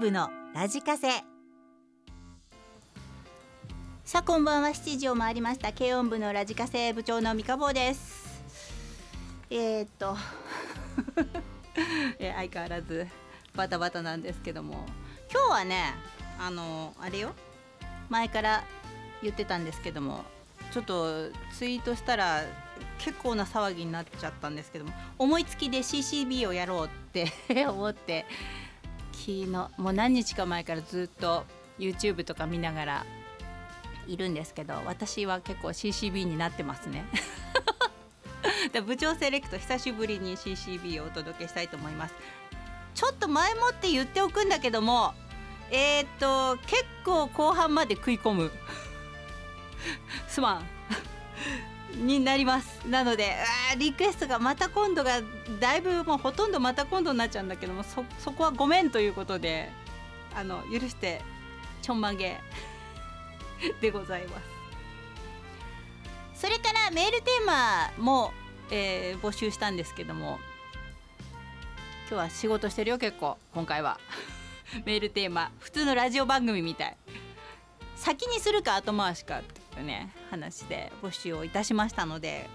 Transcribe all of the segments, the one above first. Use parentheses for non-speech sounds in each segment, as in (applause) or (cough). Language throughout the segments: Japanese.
部のラジカセ。さあこんばんは。7時を回りました。軽音部のラジカセ部長の三坊です。えー、っと (laughs) 相変わらずバタバタなんですけども。今日はねあのあれよ。前から言ってたんですけども。ちょっとツイートしたら結構な騒ぎになっちゃったんですけども。思いつきで CCB をやろうって (laughs) 思って昨日もう何日か前からずっと YouTube とか見ながらいるんですけど私は結構 CCB になってますね。(laughs) 部長セレクト久しぶりに CCB をお届けしたいと思います。ちょっと前もって言っておくんだけどもえー、っと結構後半まで食い込む。すまん。になります。なのでリクエストがまた今度がだいぶもうほとんどまた今度になっちゃうんだけどもそそこはごめんということであの許してちょんまげ (laughs) でございます。それからメールテーマも、えー、募集したんですけども今日は仕事してるよ結構。今回は。(laughs) メールテーマ普通のラジオ番組みたい。先にするか後回しかっていうね話で募集をいたしましたので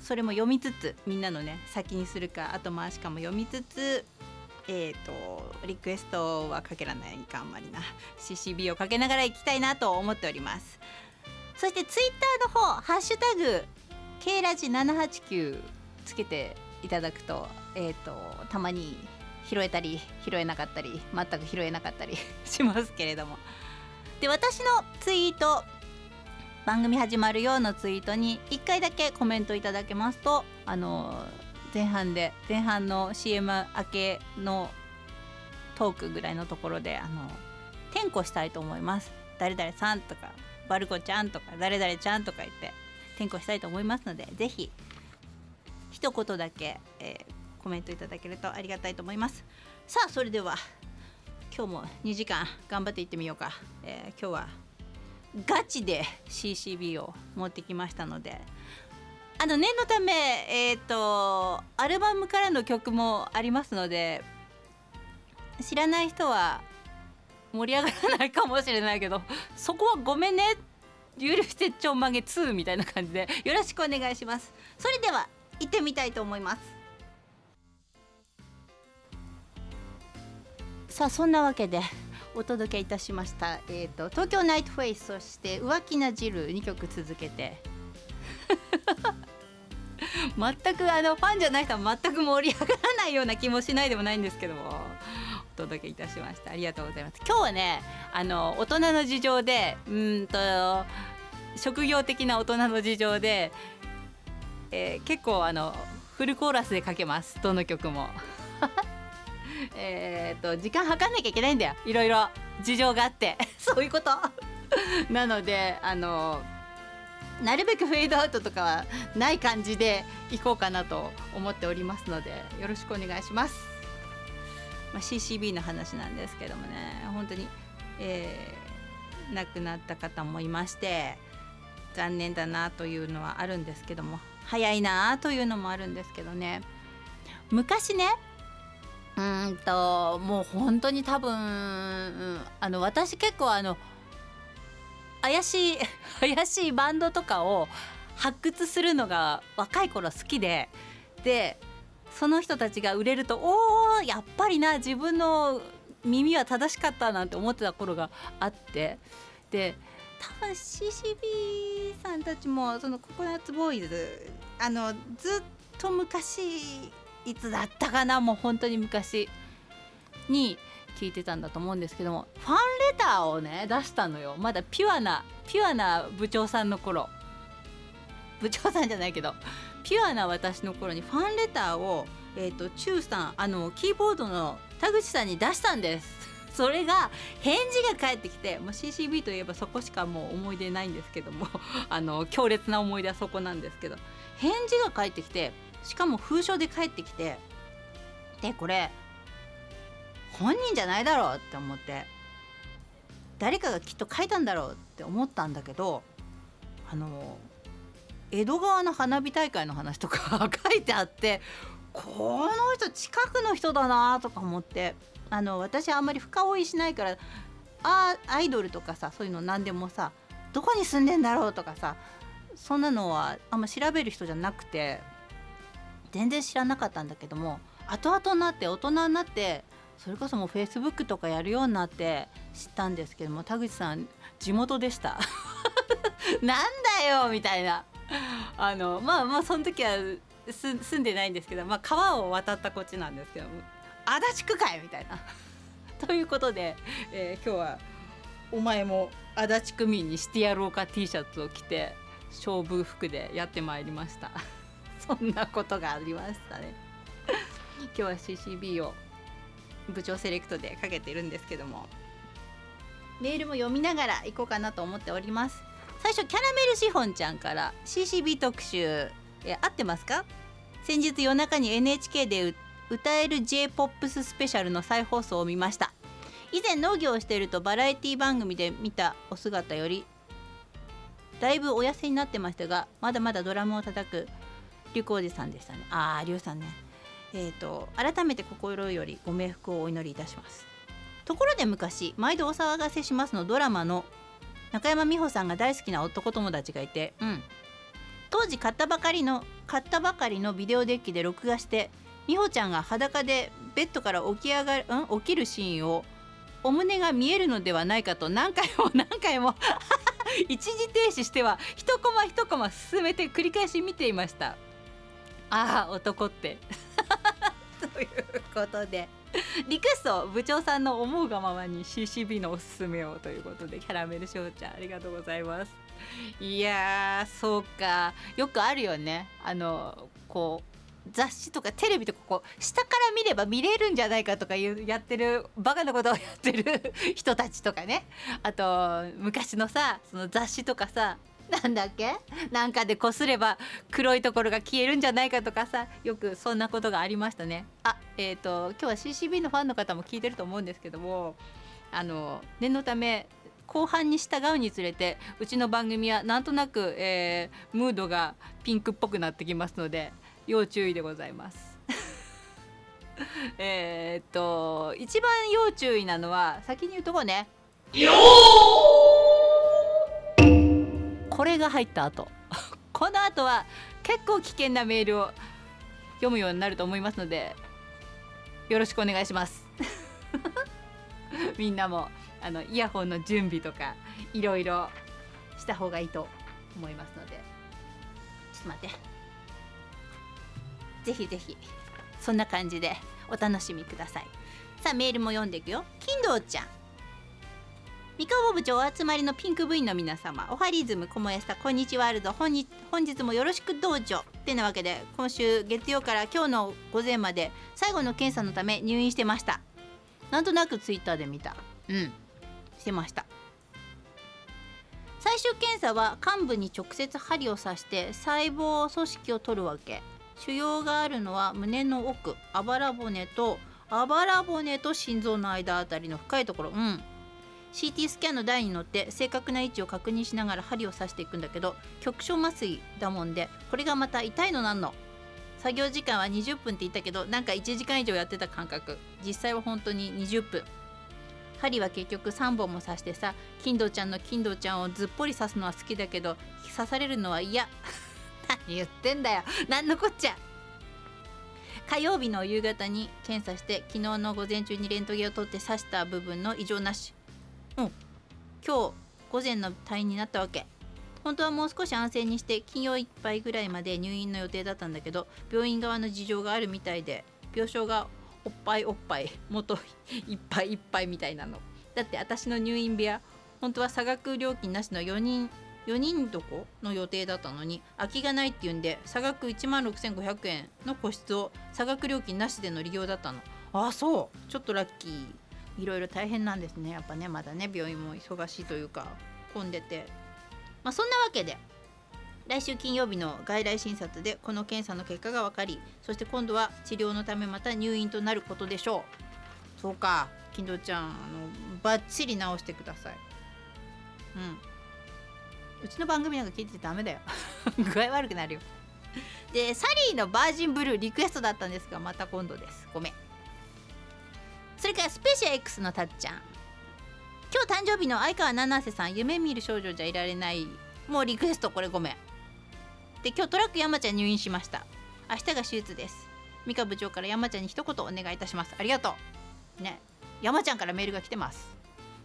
それも読みつつみんなのね先にするか後回しかも読みつつえーと、リクエストはかけらないかあんまりな CCB をかけながらいきたいなと思っております。そしてツイッターの方「ハッシュタグ K ラジ789」つけていただくと,、えーとたまに拾えたり拾えなかったり全く拾えなかったり (laughs) しますけれども。で私のツイート番組始まるようのツイートに1回だけコメントいただけますとあの前半で前半の CM 明けのトークぐらいのところであの転校したいと思います。誰々さんとかバルコちゃんとか誰々ちゃんとか言って転校したいと思いますのでぜひ一言だけ、えー、コメントいただけるとありがたいと思います。さあそれでは今日も2時間頑張っていってみようか、えー、今日はガチで CCB を持ってきましたので。あの念のためえっ、ー、とアルバムからの曲もありますので知らない人は盛り上がらないかもしれないけどそこはごめんね。許してちょんまげ2みたいな感じで。よろしくお願いします。それでは行ってみたいと思います。さあそんなわけでお届けいたしました、えーと、東京ナイトフェイスそして浮気な汁2曲続けて。(laughs) 全くあのファンじゃない人は全く盛り上がらないような気もしないでもないんですけどもお届けいたしました。ありがとうございます。今日はねあの大人の事情でうんと職業的な大人の事情で、えー、結構あのフルコーラスでかけます。どの曲も。(laughs) えっと時間計んなきゃいけないんだよ。いろいろ。事情があって。(laughs) そういうこと。(laughs) なのであのなるべくフェードアウトとかはない感じでいこうかなと思っておりますのでよろしくお願いします、まあ、CCB の話なんですけどもね。本当に、えー、亡くなった方もいまして残念だなというのはあるんですけども早いなというのもあるんですけどね。昔ねうんともう本当に多分、あの私結構あの怪しい (laughs) 怪しいバンドとかを発掘するのが若い頃好きででその人たちが売れるとおーやっぱりな自分の耳は正しかったなんて思ってた頃があってで多分 CCB さんたちもそのココナッツボーイズあのずっと昔いつだったかなもう本当に昔に聞いてたんだと思うんですけどもファンレターをね出したのよ。まだピュアなピュアな部長さんの頃。部長さんじゃないけどピュアな私の頃にファンレターをえーと、チューさんあのキーボードの田口さんに出したんです。(laughs) それが返事が返ってきて、まあ、CCB といえばそこしかもう思い出ないんですけども (laughs) あの強烈な思い出はそこなんですけど。返事が返ってきてしかも封書で帰ってきてでこれ本人じゃないだろうって思って誰かがきっと書いたんだろうって思ったんだけどあの江戸川の花火大会の話とか (laughs) 書いてあってこの人近くの人だなとか思ってあの私あんまり深追いしないからあアイドルとかさそういうの何でもさどこに住んでんだろうとかさそんなのはあんま調べる人じゃなくて全然知らなかったんだけども後々になって大人になってそれこそもうフェイスブックとかやるようになって知ったんですけども田口さん地元でした。(laughs) なんだよみたいな。あのまあまあその時は住んでないんですけど、まあ、川を渡ったこっちなんですけど足立区かいみたいな。(laughs) ということで、えー、今日はお前も足立区民にしてやろうか T シャツを着て勝負服でやってまいりました。そんなことがありましたね。今日は CCB を部長セレクトでかけてるんですけども。メールも読みながら行こうかなと思っております。最初キャラメルシフォンちゃんから CCB 特集え合ってますか？先日夜中に NHK で歌える j p o p スペシャルの再放送を見ました。以前農業をしているとバラエティ番組で見たお姿よりだいぶお痩せになってましたがまだまだドラムを叩くリュウおじさんでしたねああリュウさんねえーと、改めて心よりご冥福をお祈りいたしますところで昔「毎度お騒がせします」のドラマの中山美穂さんが大好きな男友達がいて、うん、当時買ったばかりの買ったばかりのビデオデッキで録画して美穂ちゃんが裸でベッドから起き上がる、うん、起きるシーンをお胸が見えるのではないかと何回も何回も一時停止しては一コマ一コマ進めて繰り返し見ていましたああ男って。(laughs) ということで。リクエスト部長さんの思うがままに CCB のおすすめをということでキャラメルしょうちゃんありがとうございます。いやそうか。よくあるよね。あのこう雑誌とかテレビとかこう下から見れば見れるんじゃないかとかいうやってるバカなことをやってる人たちとかね。あと昔のさその雑誌とかさなんだっけ？なんかでこすれば黒いところが消えるんじゃないかとかさよくそんなことがありましたね。あえっ、ー、と今日は CCB のファンの方も聞いてると思うんですけどもあの念のため後半に従うにつれてうちの番組はなんとなく、えー、ムードがピンクっぽくなってきますので要注意でございます。(laughs) えっと一番要注意なのは先に言うとこね。これが入った後。(laughs) この後は結構危険なメールを読むようになると思いますのでよろしくお願いします。(laughs) みんなもあのイヤホンの準備とかいろいろした方がいいと思いますので。ちょっと待って。ぜひぜひそんな感じでお楽しみください。さあメールも読んでいくよ。金堂ちゃん。三河部長お集まりのピンク部員の皆様おはリズムこもえさこんにちはワールド本日本日もよろしくどうぞってなわけで今週月曜から今日の午前まで最後の検査のため入院してました。なんとなくツイッターで見た。うん。してました。最終検査は患部に直接針を刺して細胞組織を取るわけ。腫瘍があるのは胸の奥あばら骨とあばら骨と心臓の間あたりの深いところ。うん。CT スキャンの台に乗って正確な位置を確認しながら針を刺していくんだけど局所麻酔だもんでこれがまた痛いのなんの。作業時間は20分って言ったけどなんか1時間以上やってた感覚。実際は本当に20分。針は結局3本も刺してさ金堂ちゃんの金堂ちゃんをずっぽり刺すのは好きだけど刺されるのは嫌。(laughs) 何言ってんだよ。何のこっちゃ。火曜日の夕方に検査して昨日の午前中にレントゲンを取って刺した部分の異常なし。今日午前の退院になったわけ。本当はもう少し安静にして金曜いっぱいぐらいまで入院の予定だったんだけど病院側の事情があるみたいで病床がおっぱいおっぱい元いっぱいいっぱいみたいなの。だって私の入院部屋本当は差額料金なしの4人4人どこの予定だったのに空きがないっていうんで差額1万6500円の個室を差額料金なしでの利用だったの。ああそう。ちょっとラッキー。いろいろ大変なんですね。やっぱねまだね病院も忙しいというか混んでて。まあそんなわけで来週金曜日の外来診察でこの検査の結果が分かりそして今度は治療のためまた入院となることでしょう。そうか。金堂ちゃんあのバッチリ治してください。うん。うちの番組なんか聞いててダメだよ。(laughs) 具合悪くなるよ。でサリーのバージンブルーリクエストだったんですがまた今度です。ごめん。それからスペシャ X のたっちゃん。今日誕生日の相川七瀬さん夢見る少女じゃいられない。もうリクエストこれごめん。で今日トラック山ちゃん入院しました。明日が手術です。美香部長から山ちゃんに一言お願いいたします。ありがとう。ね。山ちゃんからメールが来てます。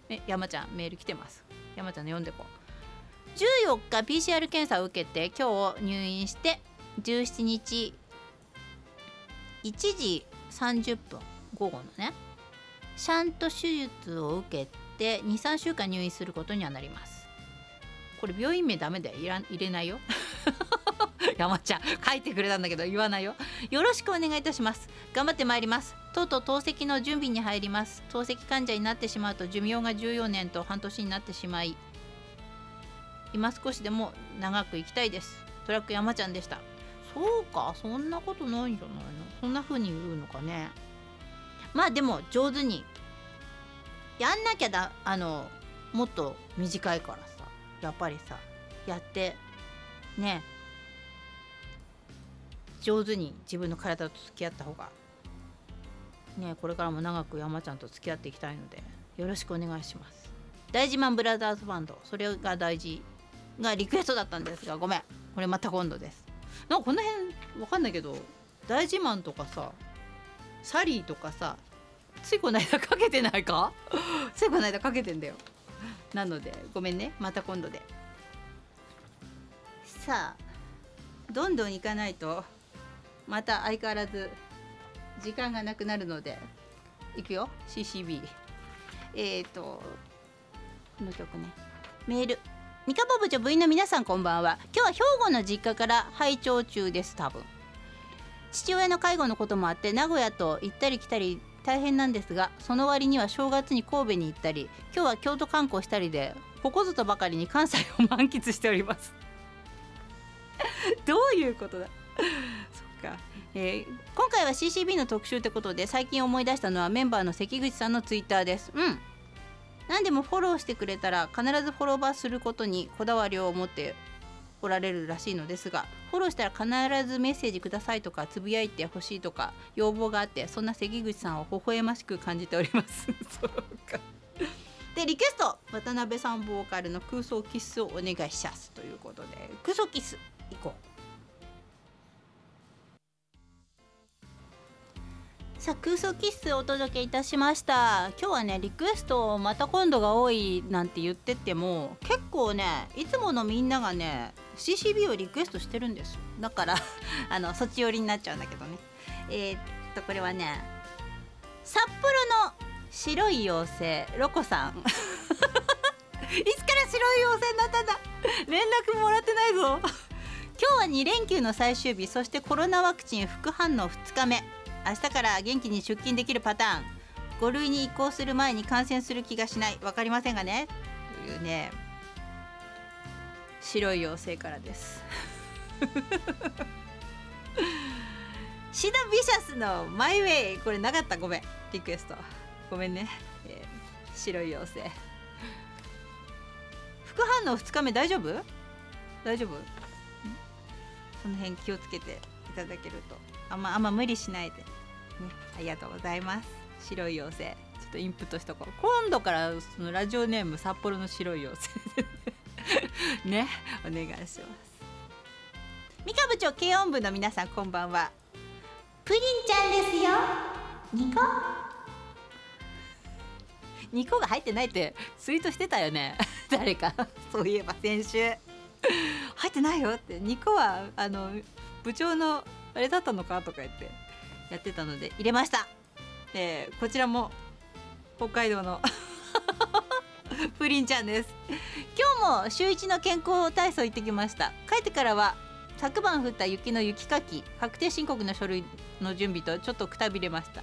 え山ちゃんメール来てます。山ちゃんの読んでこう。14日 PCR 検査を受けて今日入院して17日1時30分午後のね。シャント手術を受けて23週間入院することにはなります。これ病院名ダメでいら入れないよ。(laughs) 山ちゃん書いてくれたんだけど言わないよ。よろしくお願いいたします。頑張ってまいります。とうとう透析の準備に入ります。透析患者になってしまうと寿命が14年と半年になってしまい今少しでも長く生きたいです。トラック山ちゃんでした。そうかそんなことないんじゃないの？そんな風に言うのかね。まあでも上手にやんなきゃだあのもっと短いからさやっぱりさやってね。上手に自分の体と付き合った方がねこれからも長く山ちゃんと付き合っていきたいのでよろしくお願いします。大事マンブラザーズバンドそれが大事がリクエストだったんですがごめん。これまた今度です。なんかこの辺わかんないけど大事マンとかさサリーとかさついこの間かけてないか？(laughs) ついこの間かけてんだよ。なのでごめんね。また今度で。さあどんどん行かないとまた相変わらず時間がなくなるのでいくよ CCB えっ、ー、とこの曲ね。メール。三河部長部員の皆さんこんばんは。今日は兵庫の実家から拝聴中です多分。父親の介護のこともあって名古屋と行ったり来たり大変なんですがその割には正月に神戸に行ったり今日は京都観光したりでここぞとばかりに関西を満喫しております。(laughs) どういうことだ？(laughs) そっか、えー、今回は CCB の特集ってことで最近思い出したのはメンバーの関口さんのツイッターです。うん。何でもフォローしてくれたら必ずフォローバーすることにこだわりを持っておられるらしいのですがフォローしたら必ずメッセージくださいとかつぶやいてほしいとか要望があってそんな関口さんを微笑ましく感じております。(laughs) そうか。でリクエスト渡辺さんボーカルの空想キスをお願いしますということで空想キスいこう。さあ空想キッスお届けいたしました。今日はねリクエストまた今度が多いなんて言ってても結構ねいつものみんながね CCB をリクエストしてるんですよ。だから (laughs) あのそっち寄りになっちゃうんだけどね。えー、っとこれはね札幌の白い妖精ロコさん。(laughs) いつから白い妖精になったんだ？連絡もらってないぞ。今日は2連休の最終日そしてコロナワクチン副反応2日目。明日から元気に出勤できるパターン。5類に移行する前に感染する気がしない。分かりませんがね。というね白い妖精からです。シダ・ビシャスの「マイ・ウェイ」これなかった？ごめん。リクエスト。ごめんね、えー、白い妖精。副反応2日目大丈夫？大丈夫？その辺気をつけていただけると。あんまあんま無理しないで。ね。ありがとうございます。白い妖精。ちょっとインプットしとこう。今度からそのラジオネーム札幌の白い妖精 (laughs) ねお願いします。三河部長軽音部の皆さんこんばんは。プリンちゃんですよ。ニコ。ニコが入ってないってツイートしてたよね。(laughs) 誰か。そういえば先週。入ってないよって。ニコはあの部長のあれだったのかとか言って。やってたので入れました、えー、こちらも北海道のプリンちゃんです。今日も週一の健康体操行ってきました。帰ってからは昨晩降った雪の雪かき確定申告の書類の準備とちょっとくたびれました。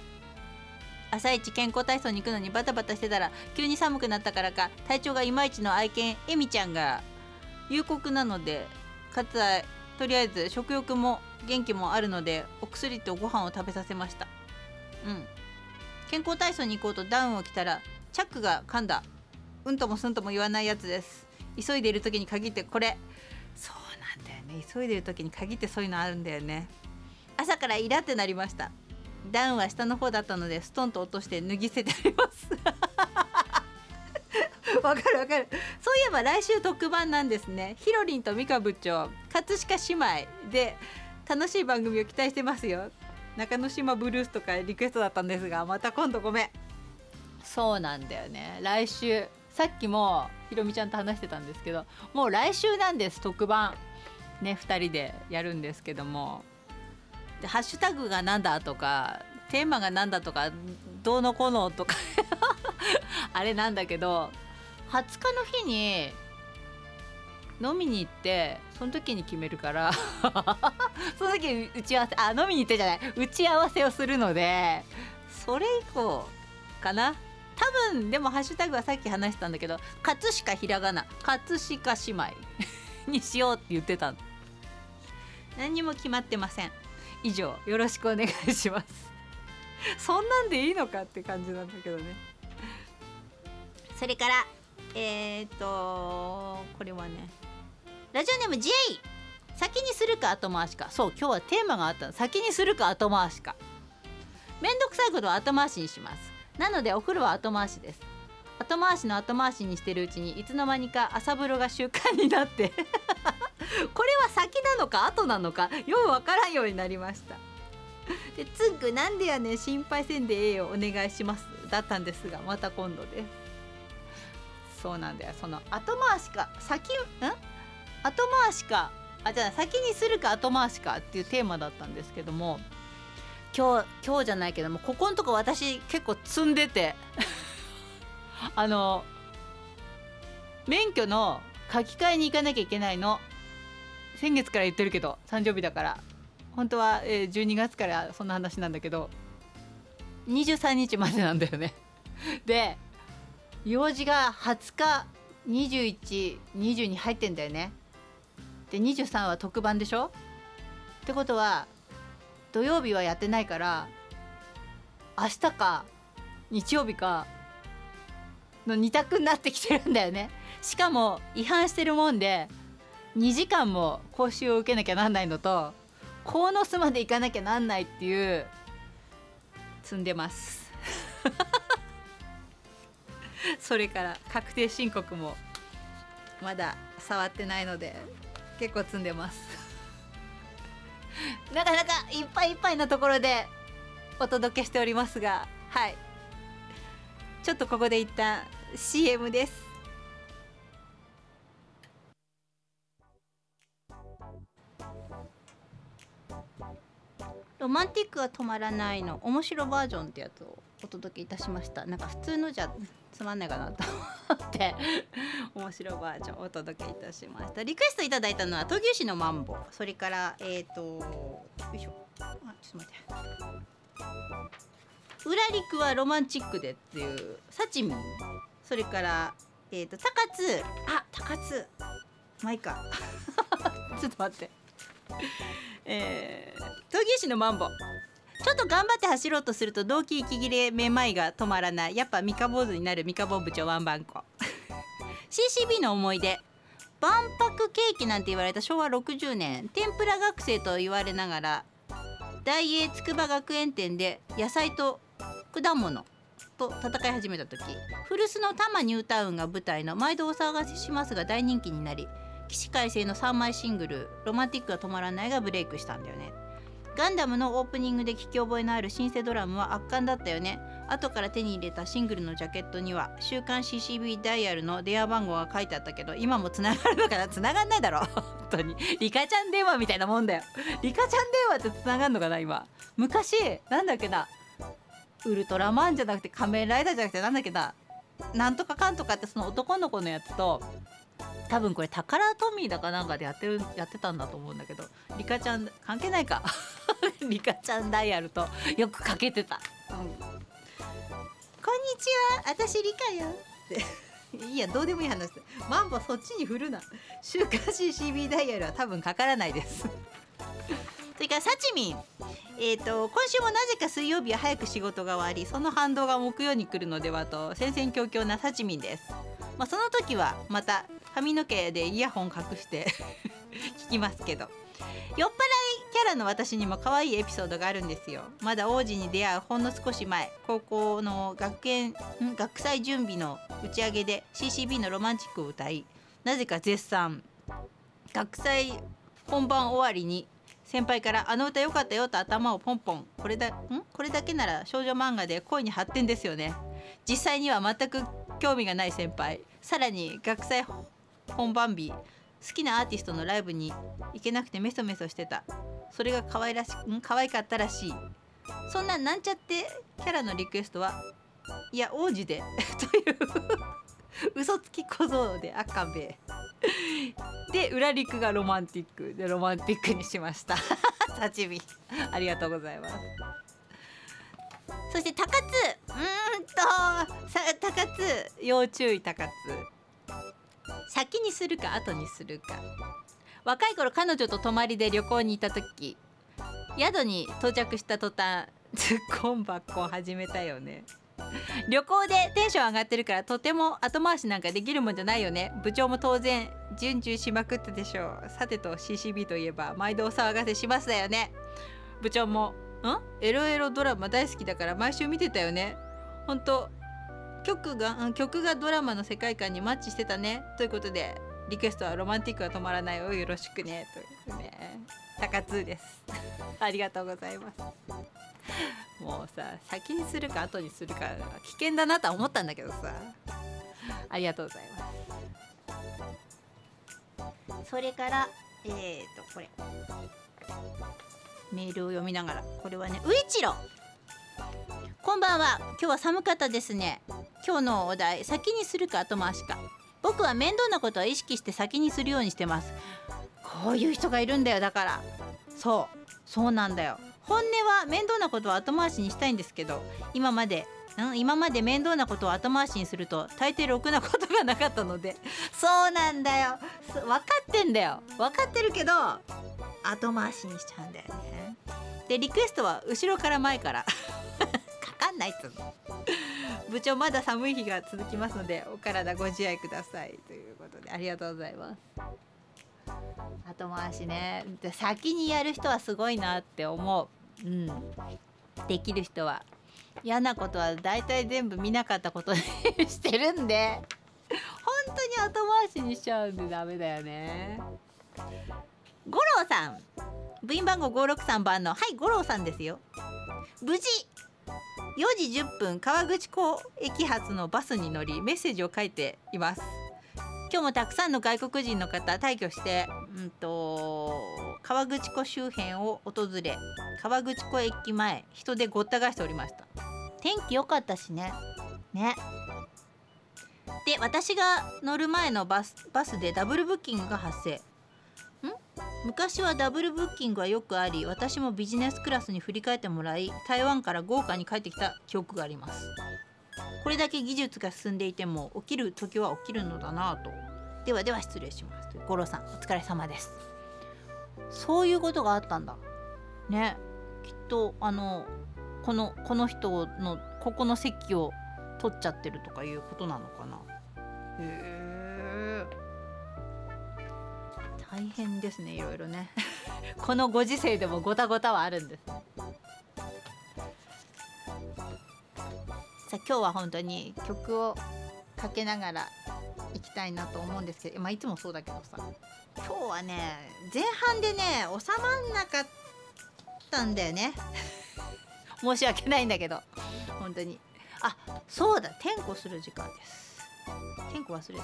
朝一健康体操に行くのにバタバタしてたら急に寒くなったからか体調がいまいちの愛犬エミちゃんが夕刻なのでかつとりあえず食欲も元気もあるのでお薬とご飯を食べさせました。うん。健康体操に行こうとダウンを着たらチャックが噛んだ。うんともすんとも言わないやつです。急いでいる時に限ってこれ。そうなんだよね。急いでる時に限ってそういうのあるんだよね。朝からイラってなりました。ダウンは下の方だったのでストンと落として脱ぎ捨ててあります。(laughs) わかるわかる。そういえば来週特番なんですね。ひろりんと美香部長葛飾姉妹で楽しい番組を期待してますよ。中之島ブルースとかリクエストだったんですがまた今度ごめん。そうなんだよね。来週さっきもひろみちゃんと話してたんですけどもう来週なんです特番ね2人でやるんですけども。でハッシュタグがなんだとかテーマがなんだとかどうのこうのとか (laughs) あれなんだけど20日の日に飲みに行ってその時に決めるから (laughs) その時に打ち合わせあ飲みに行ってじゃない打ち合わせをするのでそれ以降かな。多分でもハッシュタグはさっき話したんだけど葛飾ひらがな葛飾姉妹 (laughs) にしようって言ってた何にも決まってません。以上よろしくお願いします。(laughs) そんなんでいいのかって感じなんだけどね。それからえっ、とこれはねラジオネーム J 先にするか後回しか。そう今日はテーマがあったの。先にするか後回しか。めんどくさいことは後回しにします。なのでお風呂は後回しです。後回しの後回しにしてるうちにいつの間にか朝風呂が習慣になって (laughs) これは先なのか後なのかようわからんようになりました。でつんくなんでやねん心配せんでええよお願いします。だったんですがまた今度です。そうなんだよ。その後回しか先ん？後回しかあじゃあ先にするか後回しかっていうテーマだったんですけども今日今日じゃないけどもここのとこ私結構積んでて。(laughs) あの免許の書き換えに行かなきゃいけないの。先月から言ってるけど誕生日だから。本当は、えー、12月からそんな話なんだけど。23日までなんだよね。(laughs) で用事が20日2120に入ってんだよね。で23は特番でしょ？ってことは土曜日はやってないから明日か日曜日かの2択になってきてるんだよね。しかも違反してるもんで2時間も講習を受けなきゃなんないのと鴻巣まで行かなきゃなんないっていう積んでます。(laughs) それから確定申告もまだ触ってないので結構積んでます。(laughs) なかなかいっぱいいっぱいなところでお届けしておりますがはい。ちょっとここで一旦 CM です。ロマンティックは止まらないの面白バージョンってやつを。お届けいたしました。なんか普通のじゃつまんないかなと思って。面白バージョンお届けいたしました。リクエストいただいたのは闘牛士のマンボ。それからえっ、ー、とよいしょ。あちょっと待って。裏陸はロマンチックでっていうサチミン。それからえっ、ー、と高津あ高津まあいいか。(laughs) ちょっと待って。えー、闘牛士のマンボ。ちょっと頑張って走ろうとすると動機息切れめまいが止まらない。やっぱ三日坊主になる三日坊部長ワンバンコ。CCB の思い出。万博ケーキなんて言われた昭和60年。天ぷら学生と言われながら大英筑波学園店で野菜と果物と戦い始めた時古巣の多摩ニュータウンが舞台の「毎度お騒がせします」が大人気になり起死回生の3枚シングル「ロマンティックが止まらない」がブレイクしたんだよね。ガンダムのオープニングで聞き覚えのあるシンセドラムは圧巻だったよね。後から手に入れたシングルのジャケットには「週刊 CCB ダイヤル」の電話番号が書いてあったけど今も繋がるのかな？繋がんないだろ本当に。リカちゃん電話みたいなもんだよ。リカちゃん電話って繋がんのかな？今。昔なんだっけな？ウルトラマンじゃなくて仮面ライダーじゃなくてなんだっけな？なんとかかんとかってその男の子のやつと多分これタカラトミーだかなんかでやってるやってたんだと思うんだけどリカちゃん関係ないか。(laughs) リカちゃんダイヤルとよくかけてた、うん、こんにちは。私リカよ。って。(laughs) いやどうでもいい話マンボそっちに振るな。週刊 CCB ダイヤルは多分かからないです。(laughs) それからサチミン。えーと、今週もなぜか水曜日は早く仕事が終わりその反動が木曜に来るのではと戦々恐々なサチミンです、まあ、その時はまた髪の毛でイヤホン隠して (laughs) 聞きますけど。酔っ払いキャラの私にも可愛いエピソードがあるんですよ。まだ王子に出会うほんの少し前。高校の学園学祭準備の打ち上げで CCB のロマンチックを歌いなぜか絶賛。学祭本番終わりに先輩から「あの歌良かったよ」と頭をポンポン。これだん？これだけなら少女漫画で恋に発展ですよね。実際には全く興味がない先輩。さらに学祭本番日好きなアーティストのライブに行けなくてメソメソしてた。それが可愛らしん可愛かったらしい。そんななんちゃってキャラのリクエストはいや王子で (laughs) という嘘つき小僧で赤べで裏陸がロマンティック。でロマンティックにしました。(laughs) 刺身ありがとうございます。そして高津。うーんと。さ高津。要注意高津。先にするか後にするか。若い頃彼女と泊まりで旅行に行った時。宿に到着した途端ツッコンバッコン始めたよね。旅行でテンション上がってるからとても後回しなんかできるもんじゃないよね。部長も当然順々しまくってでしょう。さてと CCB といえば毎度お騒がせしますだよね。部長も「ん？エロエロドラマ大好きだから毎週見てたよね。ほんと曲が曲がドラマの世界観にマッチしてたね。ということでリクエストはロマンティックが止まらないをよろしくね。というね高津です。(laughs) ありがとうございます。もうさ先にするか後にするか危険だなとは思ったんだけどさ。ありがとうございます。それからえーとこれ。メールを読みながら。これはねういちろこんばんは。今日は寒かったですね。今日のお題先にするか後回しか。僕は面倒なことは意識して先にするようにしてます。こういう人がいるんだよ。だから。そう。そうなんだよ。本音は面倒なことは後回しにしたいんですけど。今まで。ん？今まで面倒なことを後回しにすると大抵ろくなことがなかったので。そうなんだよ。分かってんだよ。分かってるけど後回しにしちゃうんだよね。でリクエストは後ろから前から。(laughs) かかんないっつうの。部長まだ寒い日が続きますのでお体ご自愛くださいということでありがとうございます。後回しね。で先にやる人はすごいなって思う。うん。できる人は。嫌なことは大体全部見なかったことにしてるんで。(laughs) 本当に後回しにしちゃうんでダメだよね。五郎さん。部員番号563番のはい五郎さんですよ。無事4時10分川口湖駅発のバスに乗りメッセージを書いています。今日もたくさんの外国人の方退去して、うんと川口湖周辺を訪れ川口湖駅前人でごった返しておりました。天気良かったしね。ね。で私が乗る前のバスバスでダブルブッキングが発生。昔はダブルブッキングはよくあり私もビジネスクラスに振り返ってもらい台湾から豪華に帰ってきた記憶があります。これだけ技術が進んでいても起きる時は起きるのだなぁと。ではでは失礼します。五郎さんお疲れ様です。そういうことがあったんだ。ね。きっとあのこのこの人のここの席を取っちゃってるとかいうことなのかな。へえ大変ですねいろいろね。(laughs) このご時世でもごたごたはあるんです。さあ今日は本当に曲をかけながら行きたいなと思うんですけど、まあ、いつもそうだけどさ。今日はね前半でね収まんなかったんだよね。(laughs) 申し訳ないんだけど本当に。あそうだ転校する時間です。転校忘れてた。さ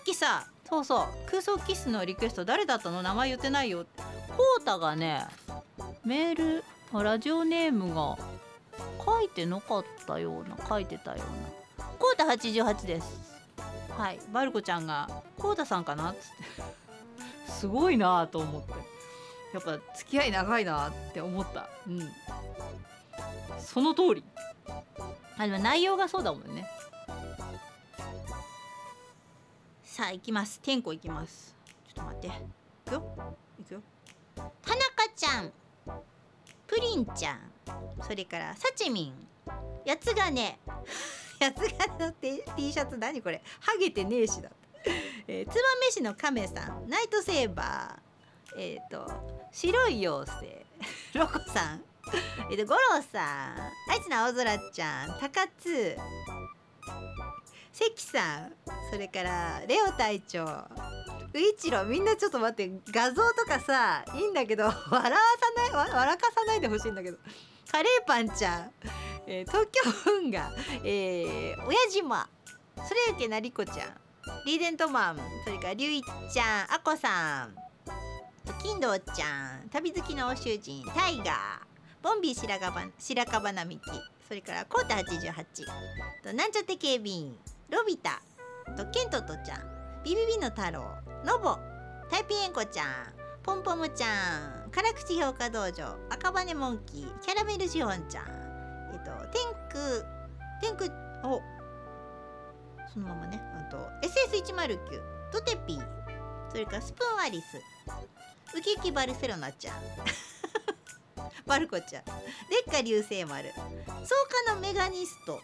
っきさそうそう空想キスのリクエスト誰だったの？名前言ってないよ。コウタがねメールあラジオネームが書いてなかったような書いてたような。コウタ88です。はい。バルコちゃんが「コウタさんかな?」っつって。すごいなと思って。やっぱ付き合い長いなって思った。うん。その通り。あでも内容がそうだもんね。さあ行きます。天候行きます。ちょっと待って。いくよ。いくよ。田中ちゃん。プリンちゃん。それからさちみんやつがねやつがねの T, T シャツ。何これ。ハゲてねえしだ、えー、燕市の亀さん。ナイトセーバー。えっ、と白い妖精。ロコさん。えっと五郎さん。愛知の青空ちゃん。高津。関さんそれからレオ隊長。ういちろみんなちょっと待って画像とかさいいんだけど (laughs) 笑わさない？笑かさないでほしいんだけど。(laughs) カレーパンちゃん、(laughs) えー東京運河、えー、親島それゆけなりこちゃん。リーデントマン。それからりゅういちゃん。あこさん。金堂ちゃん。旅好きの欧州人。タイガー。ボンビー白樺白樺並木。それからコータ88となんちゃって警備員。ロビタ。とケントとちゃん。ビビビの太郎。ノボ。タイピエンコちゃん。ポンポムちゃん。辛口評価道場。赤羽モンキー。キャラメルシフォンちゃん。えっと天空天空お。そのままね。あと SS109 ドテピー。それからスプーンアリス。ウキウキバルセロナちゃん。(laughs) バルコちゃん。烈火流星丸。草加のメガニスト。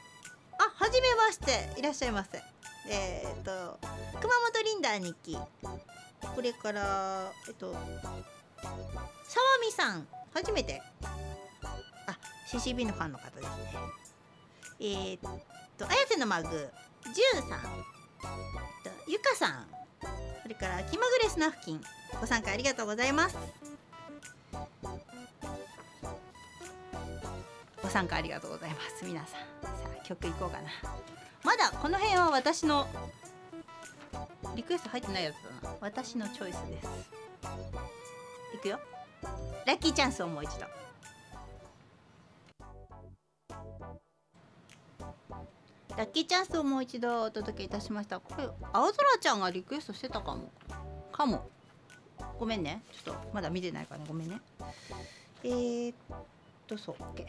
あはじめましていらっしゃいませ。えっ、と熊本リンダー日記。これからえっと沢美さん初めて。あ CCB のファンの方ですね。えー、っと綾瀬のマグ13とゆかさん。それから気まぐれスナフキン。ご参加ありがとうございます。ご参加ありがとうございます皆さん。曲いこうかな。まだこの辺は私のリクエスト入ってないやつだな。私のチョイスです。いくよ。ラッキーチャンスをもう一度。ラッキーチャンスをもう一度お届けいたしました。これ青空ちゃんがリクエストしてたかも。かも。ごめんね。ちょっとまだ見てないからね。ごめんね。えー、っとそう。OK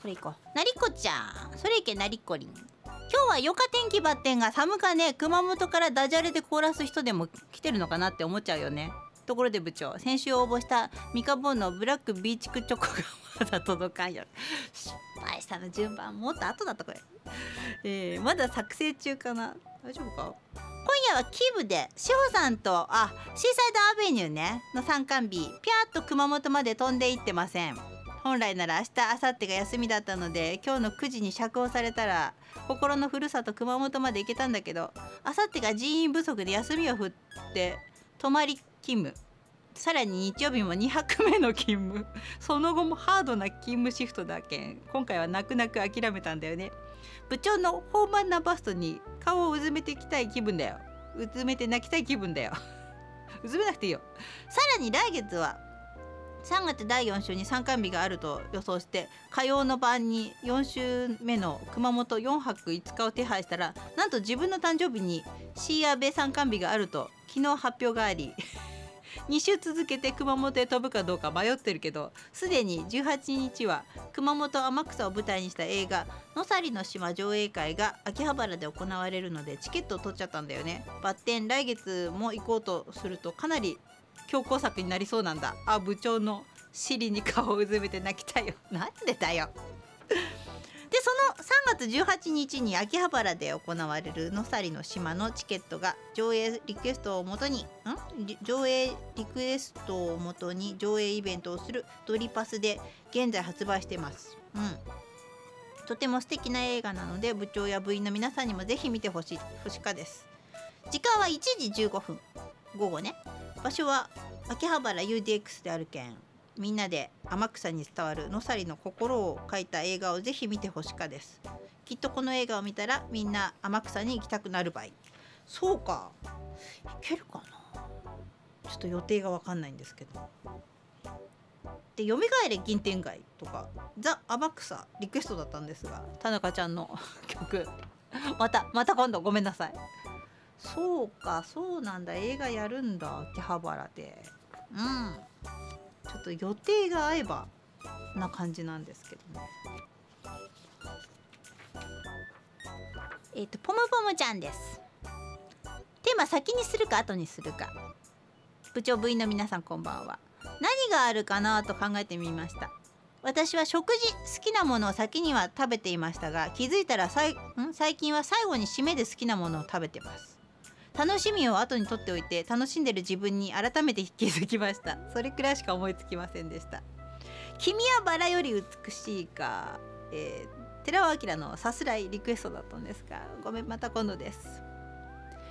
これいこう。なりこちゃん。それいけなりこりん。今日はよか天気バッテンが寒かね熊本からダジャレで凍らす人でも来てるのかなって思っちゃうよね。ところで部長先週応募したミカボンのブラックビーチクチョコがまだ届かんよ。失敗したの順番。もっと後だったこれ、えーまだ作成中かな。大丈夫か？今夜はキブで志保さんとあシーサイドアベニューねの参観日。ピャーっと熊本まで飛んでいってません。本来なら明日明後日が休みだったので今日の9時に釈放されたら心のふるさと熊本まで行けたんだけど明後日が人員不足で休みを振って泊まり勤務。さらに日曜日も2泊目の勤務。その後もハードな勤務シフトだけん。今回は泣く泣く諦めたんだよね。部長の豊満なバストに顔をうずめていきたい気分だよ。うずめて泣きたい気分だよ。うずめなくていいよ。さらに来月は3月第4週に参観日があると予想して火曜の晩に4週目の熊本4泊5日を手配したらなんと自分の誕生日にシーアベ参観日があると昨日発表があり (laughs) 2週続けて熊本へ飛ぶかどうか迷ってるけどすでに18日は熊本天草を舞台にした映画「野さりの島」上映会が秋葉原で行われるのでチケットを取っちゃったんだよね。バッテン来月も行こうとするとかなり強行策になりそうなんだ。あ部長の尻に顔をうずめて泣きたいよ。(laughs) なんでだよ。(laughs) でその3月18日に秋葉原で行われる「のさりの島」のチケットが上映リクエストをもとにん？上映リクエストをもとに上映イベントをするドリパスで現在発売してます。うん。とても素敵な映画なので部長や部員の皆さんにもぜひ見てほしいほしかです。時間は1時15分。午後ね。場所は秋葉原 UDX であるけんみんなで天草に伝わるのさりの心を書いた映画をぜひ見てほしかです。きっとこの映画を見たらみんな天草に行きたくなるばい。そうか。いけるかな。ちょっと予定がわかんないんですけど。で「よみがえれ銀天街」とか「ザ・天草」リクエストだったんですが田中ちゃんの曲。(laughs) またまた今度ごめんなさい。そうかそうなんだ。映画やるんだ秋葉原で。うん。ちょっと予定が合えばな感じなんですけどね。えっ、とポムポムちゃんです。テーマ先にするか後にするか。部長部員の皆さんこんばんは。何があるかなと考えてみました。私は食事好きなものを先には食べていましたが気づいたらさいん？最近は最後に締めで好きなものを食べてます。楽しみを後にとっておいて楽しんでる自分に改めて気づきました。それくらいしか思いつきませんでした。君はバラより美しいか、えー、寺尾明のさすらいリクエストだったんですがごめんまた今度です。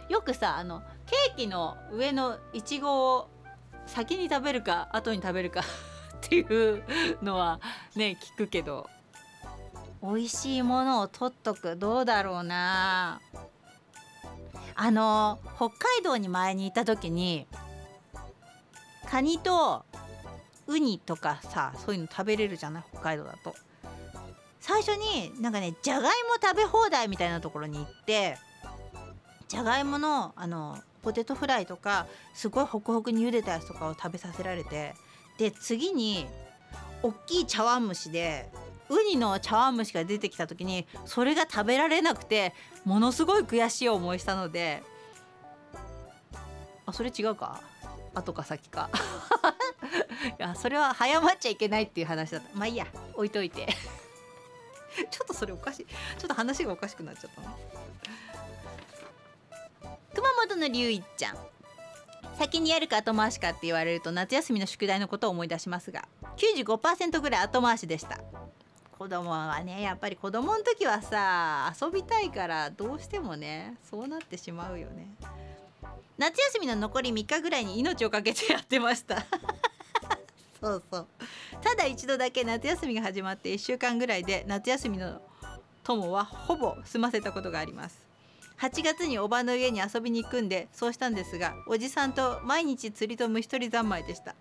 よくさあのケーキの上のいちごを先に食べるか後に食べるか (laughs) っていうのはね聞くけど。美味しいものを取っとく。どうだろうな。あの北海道に前に行った時にカニとウニとかさそういうの食べれるじゃない？北海道だと。最初になんかねじゃがいも食べ放題みたいなところに行ってじゃがいものあのポテトフライとかすごいホクホクに茹でたやつとかを食べさせられてで次に大きい茶碗蒸しでウニの茶碗蒸しが出てきた時にそれが食べられなくてものすごい悔しい思いしたのであそれ違うか？後か先か。(laughs) いやそれは早まっちゃいけないっていう話だった。まあいいや。置いといて。(laughs) ちょっとそれおかしい。ちょっと話がおかしくなっちゃったな熊本の龍一ちゃん。先にやるか後回しかって言われると夏休みの宿題のことを思い出しますが95%ぐらい後回しでした。子供はねやっぱり子供の時はさ遊びたいからどうしてもねそうなってしまうよね。夏休みの残り3日ぐらいに命を懸けてやってました。(laughs) そうそう。ただ一度だけ夏休みが始まって1週間ぐらいで夏休みの友はほぼ済ませたことがあります。8月におばの家に遊びに行くんでそうしたんですがおじさんと毎日釣りと虫取り三昧でした。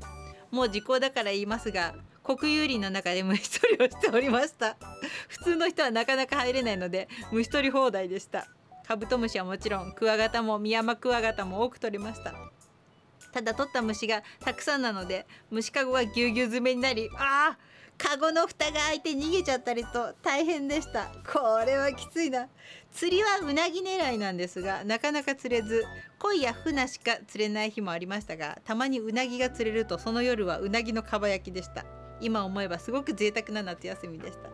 もう時効だから言いますが国有林の中で虫取りをしておりました。(laughs) 普通の人はなかなか入れないので虫取り放題でした。カブトムシはもちろんクワガタもミヤマクワガタも多く取れました。ただ取った虫がたくさんなので虫かごがぎゅうぎゅう詰めになりああカゴの蓋が開いて逃げちゃったりと大変でした。これはきついな。釣りはうなぎ狙いなんですがなかなか釣れず鯉やフナしか釣れない日もありましたがたまにうなぎが釣れるとその夜はうなぎのかば焼きでした。今思えばすごく贅沢な夏休みでした。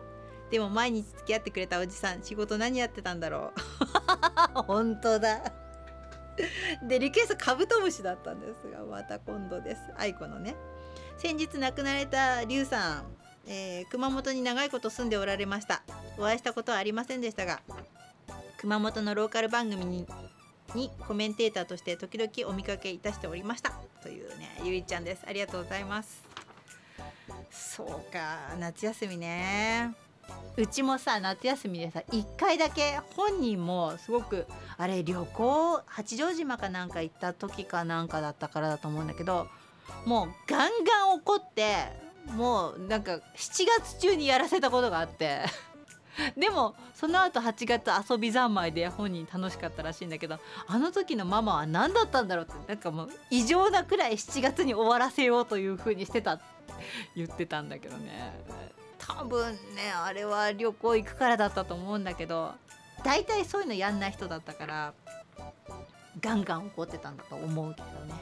でも毎日付き合ってくれたおじさん仕事何やってたんだろう。(laughs) 本当だ。でリクエストカブトムシだったんですがまた今度です。愛子のね。先日亡くなられたリュウさん、えー、熊本に長いこと住んでおられました。お会いしたことはありませんでしたが熊本のローカル番組ににコメンテーターとして時々お見かけいたしておりました。というねゆいちゃんです。ありがとうございます。そうか夏休みね。うちもさ夏休みでさ1回だけ本人もすごくあれ旅行八丈島かなんか行った時かなんかだったからだと思うんだけどもうガンガン怒ってもうなんか7月中にやらせたことがあって。(laughs) でもその後8月遊び三昧で本人楽しかったらしいんだけどあの時のママは何だったんだろうってなんかもう異常なくらい7月に終わらせようという風にしてた。って (laughs) 言ってたんだけどね。多分ねあれは旅行行くからだったと思うんだけど大体そういうのやんない人だったからガンガン怒ってたんだと思うけどね。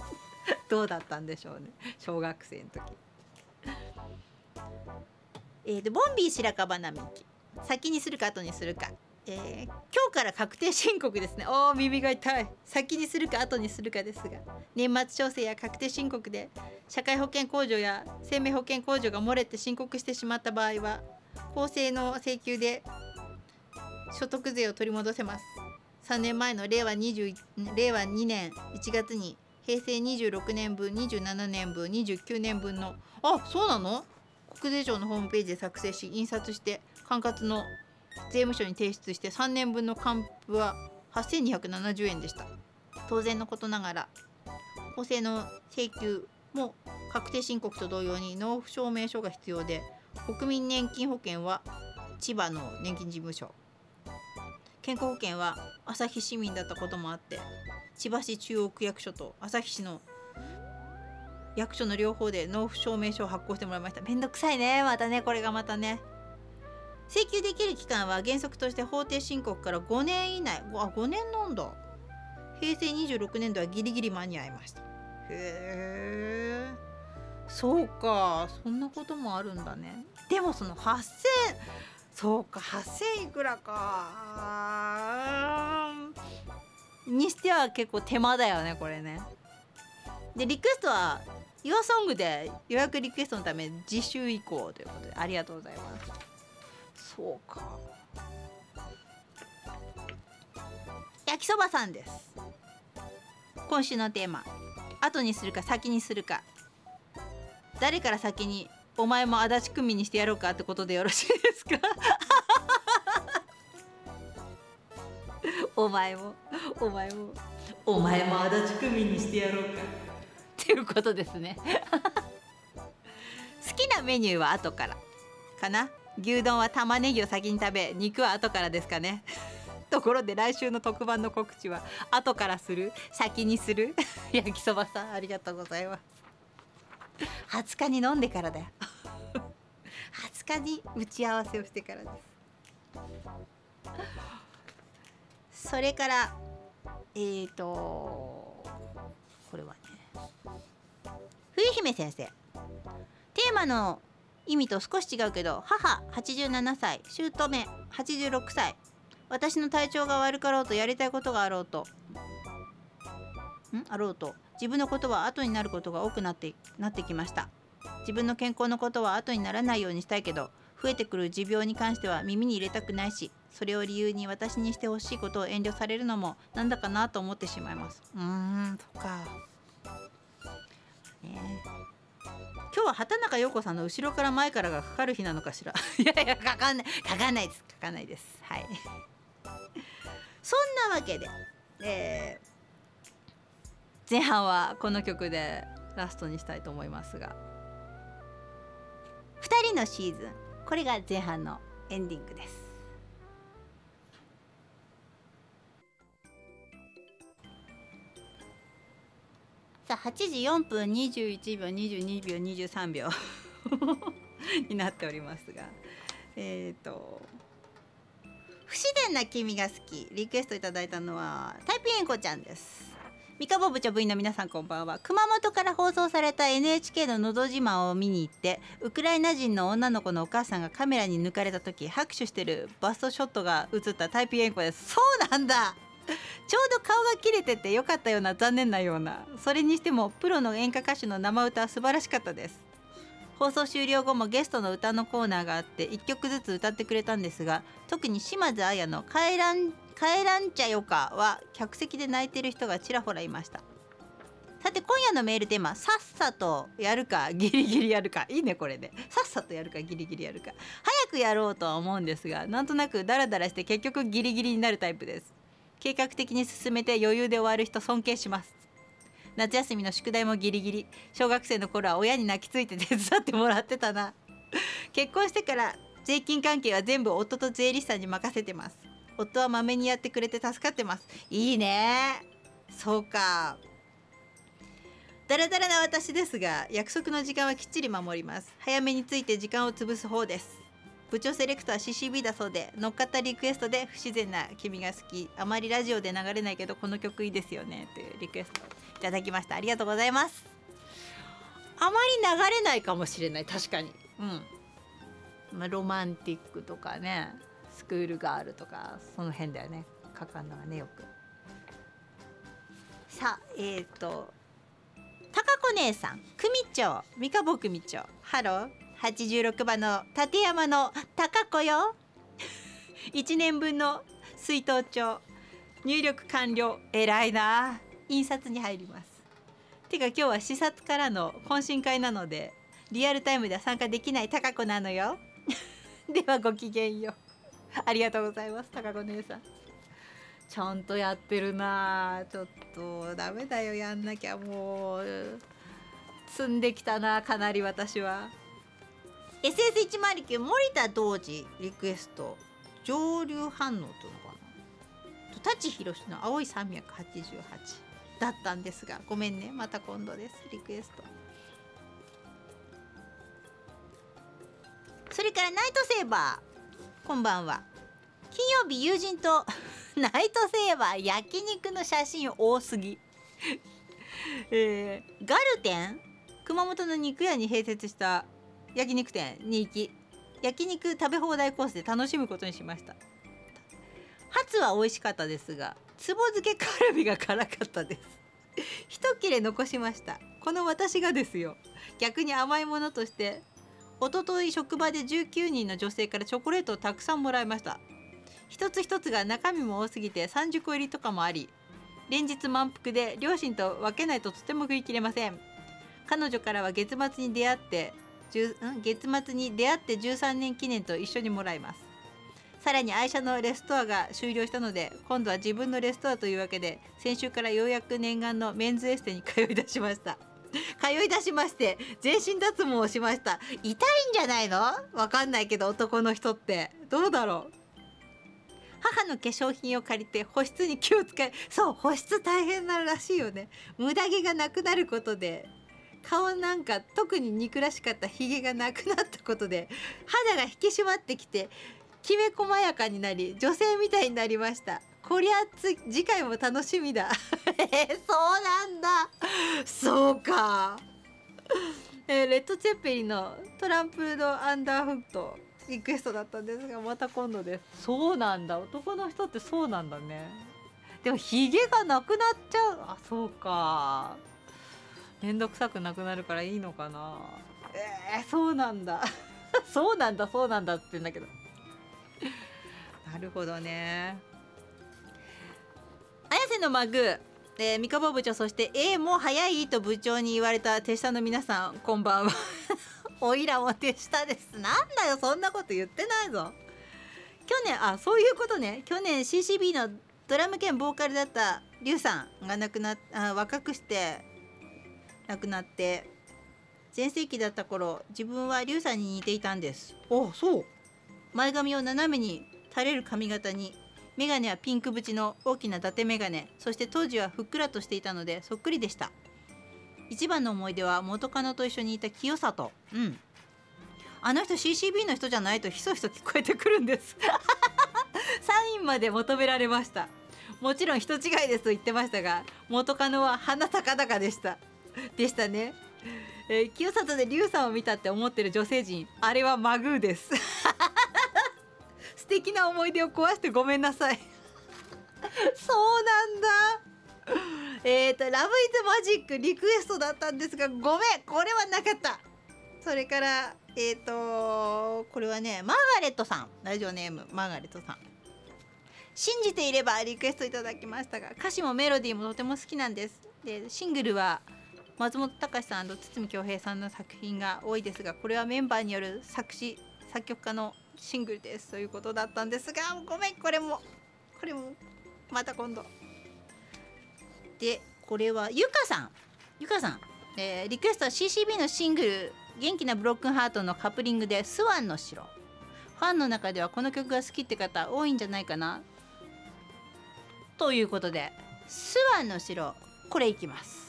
(laughs) どうだったんでしょうね小学生の時。えー、でボンビー白樺並木。先にするか後にするか、えー、今日から確定申告ですね。おお耳が痛い。先にするか後にするかですが。年末調整や確定申告で社会保険控除や生命保険控除が漏れて申告してしまった場合は公正の請求で所得税を取り戻せます。3年前の令和20令和2年1月に平成26年分27年分29年分のあそうなの？国税庁のホームページで作成し印刷して管轄の税務署に提出して3年分の還付は8270円でした。当然のことながら公正の請求も確定申告と同様に納付証明書が必要で国民年金保険は千葉の年金事務所。健康保険は旭市民だったこともあって千葉市中央区役所と旭市の役所の両方で納付証明書を発行してもらいました。めんどくさいねまたねこれがまたね。請求できる期間は原則として法定申告から5年以内。あ5年なんだ。平成26年度はギリギリ間に合いました。へえ。そうか。そんなこともあるんだね。でもその8000そうか8000いくらか。にしては結構手間だよねこれね。でリクエストは YourSong で予約リクエストのため次週以降ということで。ありがとうございます。そうか。焼きそばさんです。今週のテーマ。後にするか先にするか。誰から先にお前も足立区民にしてやろうかってことでよろしいですか？(laughs) お前もお前も。お前も足立区民にしてやろうか。っていうことですね。(laughs) 好きなメニューは後からかな牛丼は玉ねぎを先に食べ肉は後からですかね。(laughs) ところで来週の特番の告知は後からする？先にする？(laughs) 焼きそばさんありがとうございます。20日に飲んでからだよ。(laughs) 20日に打ち合わせをしてからです。それからえーとこれはね冬姫先生。テーマの意味と少し違うけど母87歳姑86歳。私の体調が悪かろうとやりたいことがあろうと。ん？あろうと。自分のことは後になることが多くなってなってきました。自分の健康のことは後にならないようにしたいけど増えてくる持病に関しては耳に入れたくないしそれを理由に私にしてほしいことを遠慮されるのもなんだかなと思ってしまいます。うーんそっか。ね今日は畑中陽子さんの後ろから前からがかかる日なのかしら？(laughs) いやいやかかんない。かかんないです。かかんないです。はい。そんなわけで、えー、前半はこの曲でラストにしたいと思いますが。2人のシーズンこれが前半のエンディングです。さあ8時4分21秒22秒23秒 (laughs) になっておりますがえっ、ー、と不自然な君が好き。リクエストいただいたのはタイピエンコちゃんです。三河部長部員の皆さんこんばんは。熊本から放送された NHK の「のど自慢」を見に行ってウクライナ人の女の子のお母さんがカメラに抜かれた時拍手してるバストショットが映ったタイピエンコです。そうなんだ。(laughs) ちょうど顔が切れててよかったような残念なような。それにしてもプロの演歌歌手の生歌は素晴らしかったです。放送終了後もゲストの歌のコーナーがあって1曲ずつ歌ってくれたんですが特に島津亜矢の「帰らん帰らんちゃよか」は客席で泣いてる人がちらほらいました。さて今夜のメールテーマさっさとやるかギリギリやるか。いいねこれでさっさとやるかギリギリやるか。早くやろうとは思うんですがなんとなくダラダラして結局ギリギリになるタイプです。計画的に進めて余裕で終わる人尊敬します。夏休みの宿題もギリギリ。小学生の頃は親に泣きついて手伝ってもらってたな。結婚してから税金関係は全部夫と税理士さんに任せてます。夫はまめにやってくれて助かってます。いいね。そうか。だらだらな私ですが約束の時間はきっちり守ります。早めについて時間を潰す方です。部長セレクトは CCB だそうで乗っかったリクエストで不自然な君が好き。あまりラジオで流れないけどこの曲いいですよねというリクエスト。いただきました。ありがとうございます。あまり流れないかもしれない。確かに。うん、まあ、ロマンティックとかねスクールガールとかその辺だよね。かかんのがねよく。さあえっ、ー、と高子姉さん。組長三日坊組長ハロー。86番の立山の高子よ。(laughs) 1年分の水筒帳。入力完了。偉いな。印刷に入ります。てか今日は視察からの懇親会なのでリアルタイムでは参加できない高子なのよ。(laughs) ではごきげんよう。ありがとうございます高子姉さん。ちゃんとやってるな。ちょっとダメだよ。やんなきゃもう。積んできたなかなり私は。SS109 森田童子リクエスト。上流反応というのかな舘ひろしの青い388だったんですがごめんね。また今度です。リクエスト。それからナイトセーバー。こんばんは。金曜日友人と (laughs) ナイトセーバー焼肉の写真多すぎ。えー、ガルテン？熊本の肉屋に併設した焼肉店に行き焼肉食べ放題コースで楽しむことにしました。初は美味しかったですがつぼ漬けカルビが辛かったです。一切れ残しました。この私がですよ。逆に甘いものとして一昨日職場で19人の女性からチョコレートをたくさんもらいました。一つ一つが中身も多すぎて30個入りとかもあり連日満腹で両親と分けないととても食い切れません。彼女からは月末に出会って月末に出会って13年記念と一緒にもらいます。さらに愛車のレストアが終了したので今度は自分のレストアというわけで先週からようやく念願のメンズエステに通い出しました。通い出しまして全身脱毛をしました。痛いんじゃないの？わかんないけど男の人って。どうだろう？母の化粧品を借りて保湿に気を使いそう保湿大変ならしいよね。無駄毛がなくなることで。顔なんか特に憎らしかったひげがなくなったことで肌が引き締まってきてきめ細やかになり女性みたいになりました。こりゃつ次回も楽しみだ。(laughs) えーそうなんだ。そうか、えーレッド・ツェッペリンのトランプド・アンダーフットリクエストだったんですがまた今度です。そうなんだ。男の人ってそうなんだね。でもヒゲがなくなっちゃう。あそうか。めんどくさくなくなるからいいのかな。えー、そうなんだ。(laughs) そうなんだそうなんだって言うんだけど。なるほどね。綾瀬のマグえー、三河部長そして A も早いと部長に言われた手下の皆さんこんばんは。(laughs) おいらも手下です。なんだよそんなこと言ってないぞ。去年あそういうことね。去年 CCB のドラム兼ボーカルだったリュウさんが亡くなっあ若くして亡くなって全盛期だった頃自分はリュウさんに似ていたんです。おそう。前髪を斜めに垂れる髪型に眼鏡はピンク縁の大きな伊達眼鏡そして当時はふっくらとしていたのでそっくりでした。一番の思い出は元カノと一緒にいた清里。うん。あの人 CCB の人じゃないとひそひそ聞こえてくるんです。(laughs) サインまで求められました。もちろん人違いですと言ってましたが元カノは鼻高々でした (laughs) でしたね、えー清里でリュウさんを見たって思ってる女性陣あれはマグーです。(laughs) 素敵な思い出を壊してごめんなさい。(laughs) そうなんだ。えーと「ラブイズマジックリクエストだったんですがごめんこれはなかった。それからえーとこれはねマーガレットさん。ラジオネームマーガレットさん。信じていればリクエストいただきましたが歌詞もメロディーもとても好きなんです。でシングルは松本隆さんと堤恭平さんの作品が多いですがこれはメンバーによる作詞作曲家のシングルです。ということだったんですがごめんこれもこれもまた今度。でこれはゆかさん。ゆかさん、えーリクエストは CCB のシングル「元気なブロックンハート」のカップリングで「スワンの城」ファンの中ではこの曲が好きって方多いんじゃないかな。ということで「スワンの城」これいきます。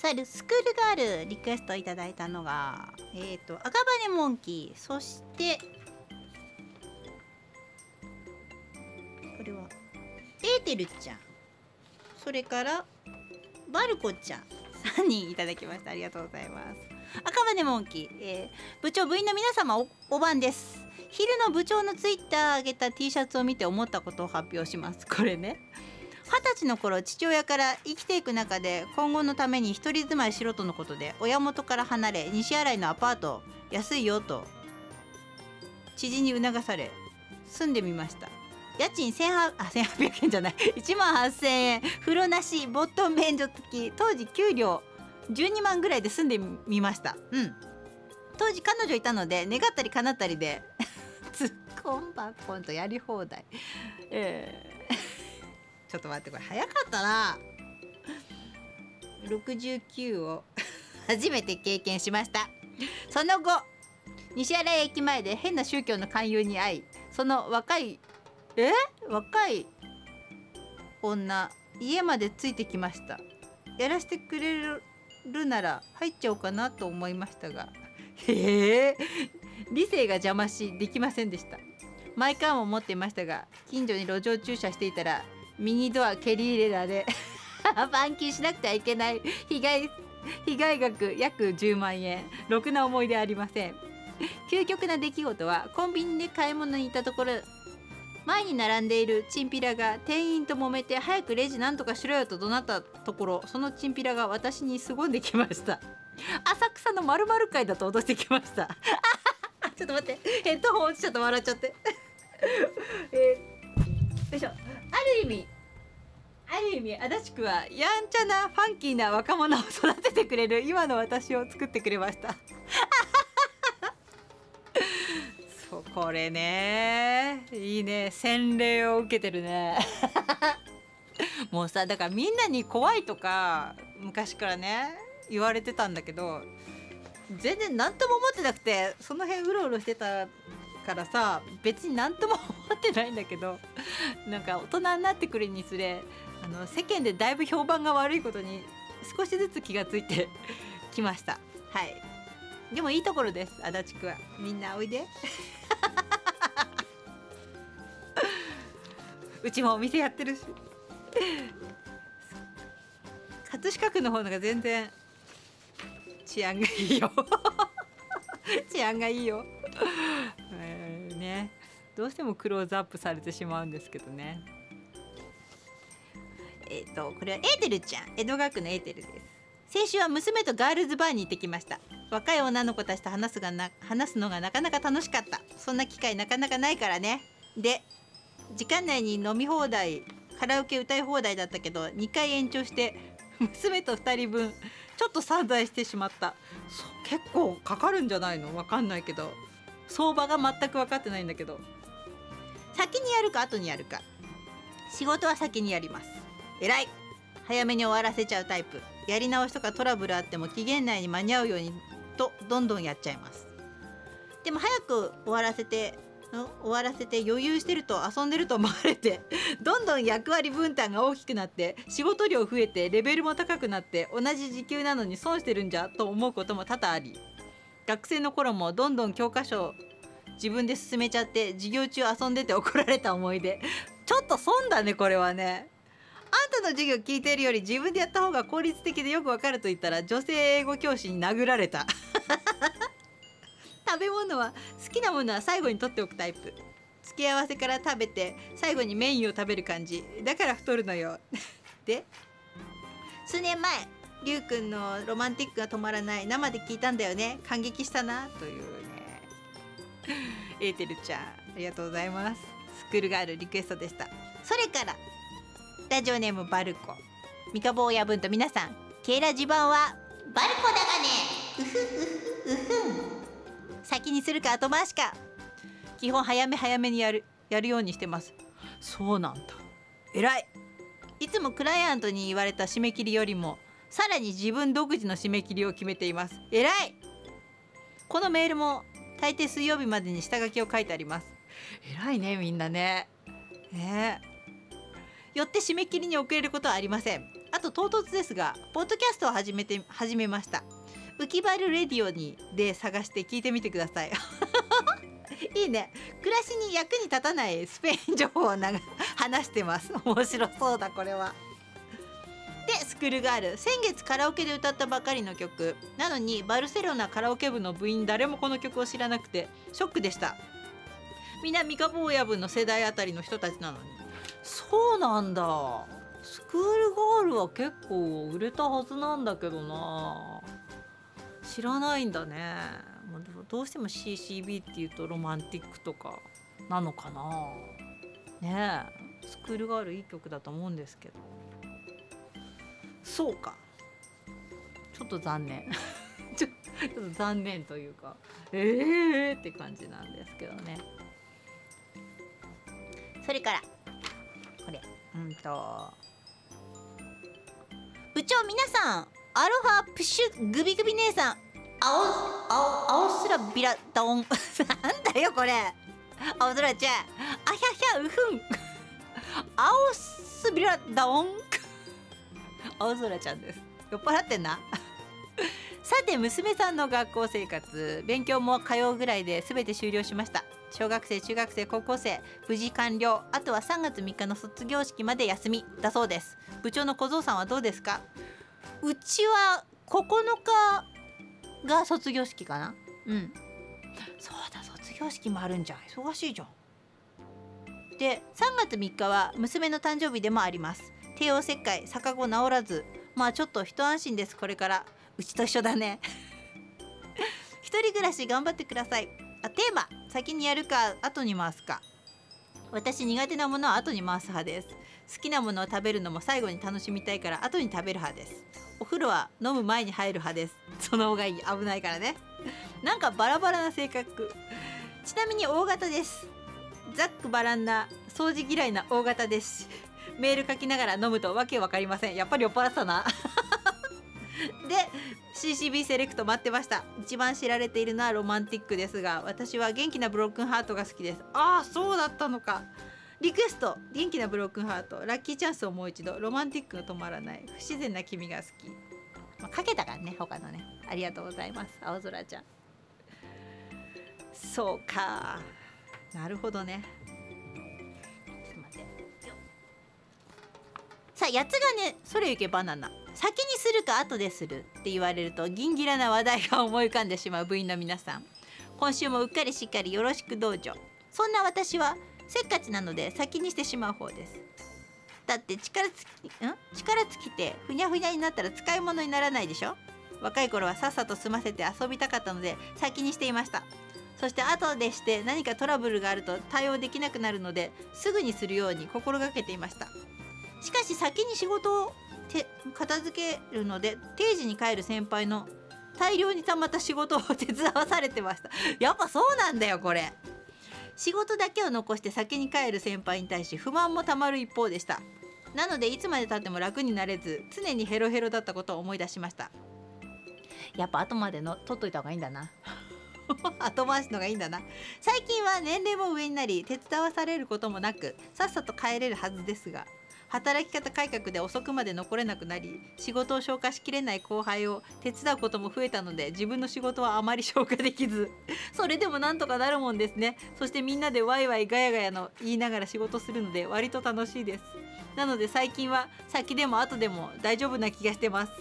さあスクールガールリクエストいただいたのがえっ、と赤羽モンキーそしてこれはエーテルちゃん。それからバルコちゃん。3人いただきました。ありがとうございます。赤羽モンキー、えー部長部員の皆様おお晩です。昼の部長のツイッター上げた T シャツを見て思ったことを発表します。これね。二十歳の頃父親から生きていく中で今後のために一人住まいしろとのことで親元から離れ西新井のアパート安いよと知人に促され住んでみました。家賃1800あ1800円じゃない。1万8000円。風呂なしボット免除付き当時給料12万ぐらいで住んでみました。うん。当時彼女いたので願ったり叶ったりで (laughs) ツッコンバコンとやり放題。えー。ちょっと待ってこれ早かったな。69を初めて経験しました。その後西新井駅前で変な宗教の勧誘に遭いその若いえ？若い女家までついてきました。やらせてくれるなら入っちゃおうかなと思いましたがへえ。理性が邪魔しできませんでした。マイカーも持っていましたが近所に路上駐車していたら右ドア蹴り入れられ (laughs) 板金しなくてはいけない。被害被害額約10万円。ろくな思い出ありません。究極な出来事はコンビニで買い物に行ったところ前に並んでいるチンピラが店員と揉めて早くレジなんとかしろよと怒鳴ったところそのチンピラが私に凄んできました。浅草の〇〇会だと脅してきました。(laughs) ちょっと待って。ヘッドホン落ちちゃった笑っちゃって。(laughs) えーよいしょ。ある意味ある意味足立区はやんちゃなファンキーな若者を育ててくれる今の私を作ってくれました。(laughs) そうこれね。いいね。洗礼を受けてるね。(laughs) もうさだからみんなに怖いとか昔からね言われてたんだけど全然何とも思ってなくてその辺うろうろしてたからさ別に何とも思ってないんだけど (laughs) なんか大人になってくるにつれあの世間でだいぶ評判が悪いことに少しずつ気がついて (laughs) きました。はい。でもいいところです足立区は。みんなおいで。(laughs) うちもお店やってるし。葛飾区の方のが全然治安がいいよ。治安がいいよ、えーね。どうしてもクローズアップされてしまうんですけどね。えっ、とこれはエーテルちゃん。江戸川区のエーテルです。先週は娘とガールズバーに行ってきました。若い女の子たちと話すがな話すのがなかなか楽しかった。そんな機会なかなかないからね。で時間内に飲み放題カラオケ歌い放題だったけど2回延長して娘と2人分ちょっと散財してしまった。結構かかるんじゃないの？わかんないけど相場が全く分かってないんだけど。先にやるか後にやるか。仕事は先にやります。偉い。早めに終わらせちゃうタイプ。やり直しとかトラブルあっても期限内に間に合うようにとどんどんやっちゃいます。でも早く終わらせて終わらせて余裕してると遊んでると思われて (laughs) どんどん役割分担が大きくなって仕事量増えてレベルも高くなって同じ時給なのに損してるんじゃと思うことも多々あり。学生の頃もどんどん教科書を自分で進めちゃって授業中遊んでて怒られた思い出。(laughs) ちょっと損だねこれはね。あんたの授業聞いてるより自分でやった方が効率的でよくわかると言ったら女性英語教師に殴られた。(laughs) 食べ物は好きなものは最後に取っておくタイプ。付け合わせから食べて最後にメインを食べる感じ。だから太るのよ。(laughs) で数年前りゅうくんのロマンティックが止まらない生で聞いたんだよね。感激したな。というね。エーテルちゃんありがとうございます。スクールガールリクエストでした。それからラジオネームバルコ。三日坊や分と皆さんケイラジ版はバルコだがね。うふうふうふん先にするか後回しか。基本早め早めにやるやるようにしてます。そうなんだ。偉い。いつもクライアントに言われた締め切りよりもさらに自分独自の締め切りを決めています。偉い。このメールも大抵水曜日までに下書きを書いてあります。偉いねみんなね。ね。よって締め切りに遅れることはありません。あと唐突ですがポッドキャストを始めて始めました。浮きバルレディオにで探して聞いてみてください。(laughs) いいね。暮らしに役に立たないスペイン情報を話してます。面白そうだこれは。でスクールガール。先月カラオケで歌ったばかりの曲。なのにバルセロナカラオケ部の部員誰もこの曲を知らなくてショックでした。みんな三日坊や部の世代あたりの人たちなのに。そうなんだ。スクールガールは結構売れたはずなんだけどな。知らないんだね。どうしても CCB っていうとロマンティックとかなのかな。ねえ。スクールガールいい曲だと思うんですけど。そうか。ちょっと残念。(laughs) ちょっと残念というかええー、って感じなんですけどね。それからこれうんと。部長皆さんアロハプシュグビグビ姉さん青青青空ビラダオン。(laughs) なんだよこれ。青空ちゃん。あひゃひゃうふん。(laughs) 青スビラダオン。青空ちゃんです。酔っ払ってんな。(laughs) さて娘さんの学校生活勉強も通うぐらいで全て終了しました。小学生中学生高校生無事完了。あとは3月3日の卒業式まで休み。だそうです。部長の小僧さんはどうですか？うちは9日が卒業式かな。うん。そうだ卒業式もあるんじゃん。忙しいじゃん。で3月3日は娘の誕生日でもあります。帝王切開逆子治らず。まあちょっと一安心ですこれから。うちと一緒だね。(laughs) 一人暮らし頑張ってください。あテーマ先にやるか後に回すか。私苦手なものは後に回す派です。好きなものを食べるのも最後に楽しみたいから後に食べる派です。お風呂は飲む前に入る派です。その方がいい。危ないからね。なんかバラバラな性格。ちなみに大型です。ざっくばらんな掃除嫌いな大型です。メール書きながら飲むとわけわかりません。やっぱり酔っ払ったな。(laughs) で CCB セレクト待ってました。一番知られているのはロマンティックですが私は元気なブロックンハートが好きです。ああそうだったのか。リクエスト。元気なブロックンハート。ラッキーチャンスをもう一度。ロマンティックが止まらない。不自然な君が好き、まあ、かけたからね他のね。ありがとうございます。青空ちゃん。そうか。なるほどね。さあ八つがねそれゆけバナナ。先にするか後でするって言われるとギンギラな話題が思い浮かんでしまう部員の皆さん。今週もうっかりしっかりよろしく道場そんな私はせっかちなので先にしてしまう方です。だって力つきん？力尽きてふにゃふにゃになったら使い物にならないでしょ？若い頃はさっさと済ませて遊びたかったので先にしていました。そして後でして何かトラブルがあると対応できなくなるのですぐにするように心がけていました。しかし先に仕事を片付けるので定時に帰る先輩の大量に溜まった仕事を手伝わされてました。(laughs) やっぱそうなんだよこれ。仕事だけを残して先に帰る先輩に対し不満もたまる一方でした。なのでいつまでたっても楽になれず常にヘロヘロだったことを思い出しました。やっぱ後までの取っといた方がいいんだな。(laughs) 後回しのがいいんだな。最近は年齢も上になり手伝わされることもなくさっさと帰れるはずですが。働き方改革で遅くまで残れなくなり仕事を消化しきれない後輩を手伝うことも増えたので自分の仕事はあまり消化できず。(laughs) それでもなんとかなるもんですね。そしてみんなでワイワイガヤガヤの言いながら仕事するので割と楽しいです。なので最近は先でも後でも大丈夫な気がしてます。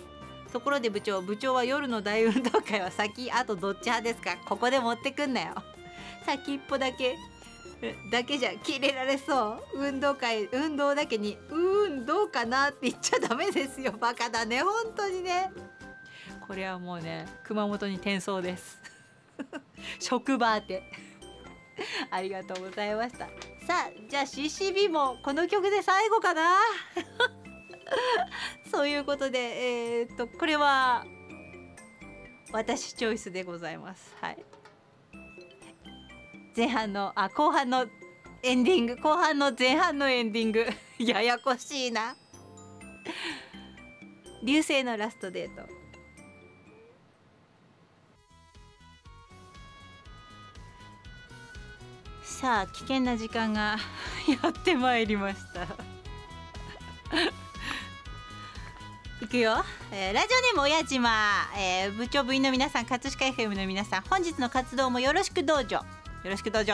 ところで部長部長は夜の大運動会は先後どっち派ですか？ここで持ってくんなよ。先一歩だけ。だけじゃ切れられそう。運動会運動だけにうんどうかなって言っちゃダメですよ。バカだね。本当にね。これはもうね熊本に転送です。(laughs) 職場宛て。(laughs) ありがとうございました。さあじゃあ CCB もこの曲で最後かな。(laughs) そういうことでえー、っとこれは私チョイスでございます。はい。前半のあ後半のエンディング後半の前半のエンディング。(laughs) ややこしいな。流星のラストデート。さあ危険な時間が (laughs) やってまいりました。(laughs) いくよ、えー、ラジオネーム親島、えー、部長部員の皆さん葛飾 FM の皆さん本日の活動もよろしくどうぞ。よろしくどうぞ。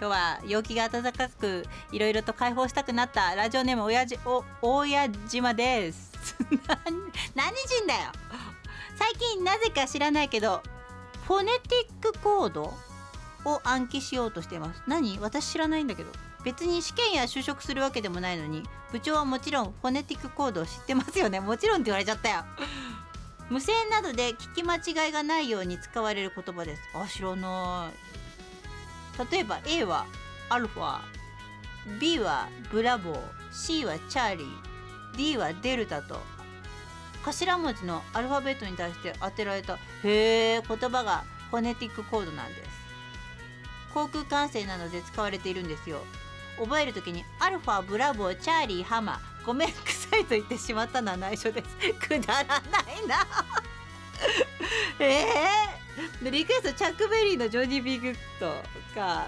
今日は陽気が暖かくいろいろと解放したくなったラジオネーム親父お親島です。(laughs) 何人だよ。最近なぜか知らないけどフォネティックコードを暗記しようとしています。何？私知らないんだけど。別に試験や就職するわけでもないのに部長はもちろんフォネティックコードを知ってますよね。もちろんって言われちゃったよ。無線などで聞き間違いがないように使われる言葉です。あ知らない。例えば A はアルファ B はブラボー C はチャーリー D はデルタと頭文字のアルファベットに対して当てられたへえ言葉がフォネティックコードなんです。航空管制などで使われているんですよ。覚える時にアルファブラボーチャーリーハマごめん臭いと言ってしまったのは内緒です。くだらないな。(laughs) えー、(laughs) でリクエストチャックベリーのジョニー・ビー・グッドか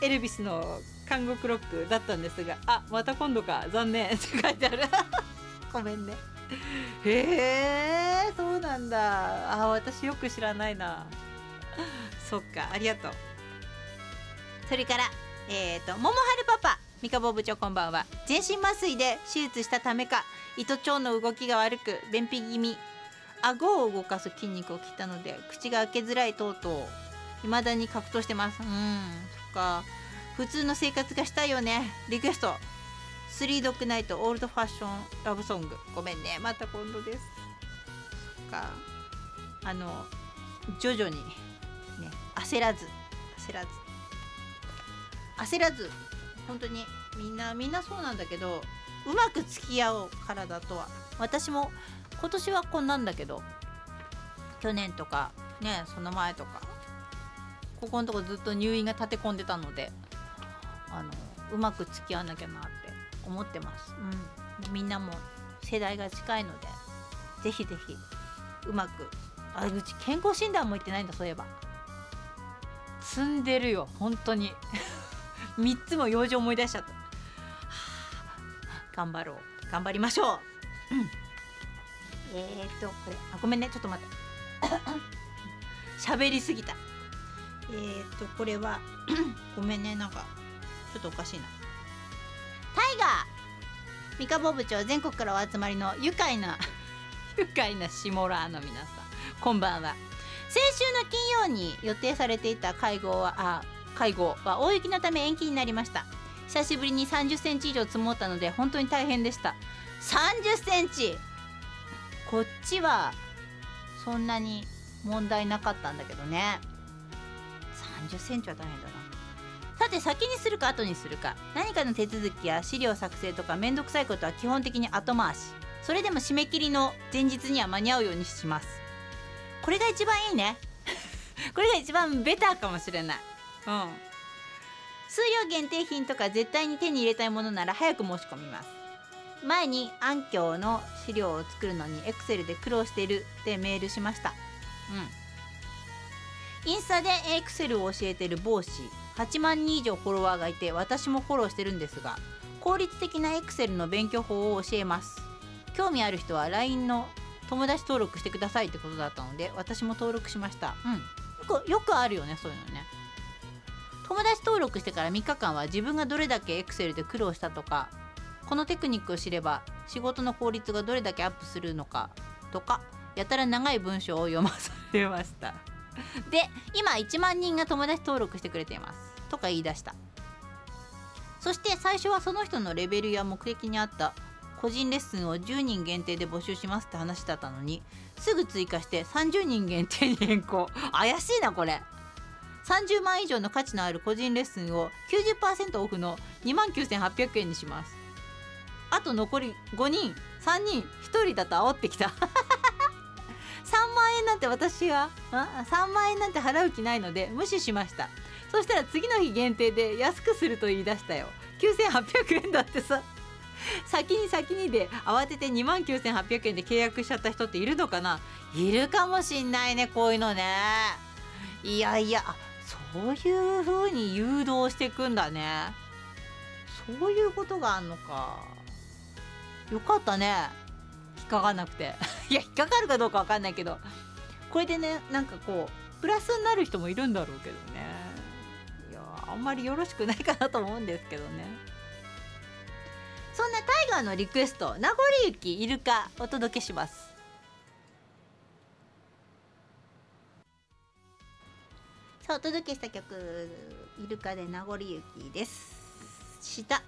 エルビスの監獄ロックだったんですがあまた今度か残念って書いてある。(laughs) ごめんね。へえそうなんだ。あ私よく知らないな。そっかありがとう。それからえっ、ー、と桃春パパ三河部長こんばんは。全身麻酔で手術したためか糸腸の動きが悪く便秘気味顎を動かす筋肉を切ったので口が開けづらいとうとう未だに格闘してます。うんそっか。普通の生活がしたいよね。リクエスト。スリードッグナイトオールドファッションラブソング。ごめんね。また今度です。か。あの徐々にね焦らず。焦らず。焦らず。本当にみんなみんなそうなんだけどうまく付き合おう体とは。私も今年はこんなんだけど去年とかねその前とかここのとこずっと入院が立て込んでたのであのうまく付き合わなきゃなって思ってます、うん、みんなも世代が近いのでぜひぜひうまくあうち健康診断も行ってないんだそういえば。積んでるよ本当に。(laughs) 3つも用事思い出しちゃった、頑張ろう。頑張りましょう、うん、えー、っとこれあごめんねちょっと待って。(coughs) 喋りすぎた。えー、っとこれは (coughs) ごめんねなんかちょっとおかしいな。タイガー三河部長全国からお集まりの愉快な (laughs) 愉快なシモラーの皆さんこんばんは。先週の金曜に予定されていた会合はあ会合は大雪のため延期になりました。久しぶりに30センチ以上積もったので本当に大変でした。30センチこっちはそんなに問題なかったんだけどね。30センチは大変だな。さて先にするか後にするか。何かの手続きや資料作成とかめんどくさいことは基本的に後回し。それでも締め切りの前日には間に合うようにします。これが一番いいね。(laughs) これが一番ベターかもしれない。うん。数量限定品とか絶対に手に入れたいものなら早く申し込みます。前に暗鏡の資料を作るのに Excel で苦労しているってメールしました。うん。インスタで Excel を教えてる帽子。8万人以上フォロワーがいて私もフォローしてるんですが効率的な Excel の勉強法を教えます。興味ある人は LINE の友達登録してくださいってことだったので私も登録しました。うん。よくよくあるよねそういうのね。友達登録してから3日間は自分がどれだけ Excel で苦労したとかこのテクニックを知れば仕事の効率がどれだけアップするのかとかやたら長い文章を読まされました。(laughs) で今1万人が友達登録してくれています。とか言い出した。そして最初はその人のレベルや目的に合った個人レッスンを10人限定で募集しますって話だったのにすぐ追加して30人限定に変更。怪しいなこれ。30万以上の価値のある個人レッスンを90%オフの2万9800円にします。あと残り5人3人1人だと煽ってきた。(laughs) 3万円なんて私は3万円なんて払う気ないので無視しました。そしたら次の日限定で安くすると言い出したよ。9800円だってさ。先に先にで慌てて2万9800円で契約しちゃった人っているのかな。いるかもしんないねこういうのね。いやいやそういう風に誘導していくんだね。そういうことがあんのか。よかったね。引っかかんなくて。(laughs) いや引っかかるかどうかわかんないけど。これでねなんかこうプラスになる人もいるんだろうけどね。いやあんまりよろしくないかなと思うんですけどね。そんなタイガーのリクエスト名残雪イルカお届けします。さあお届けした曲イルカで名残雪です。した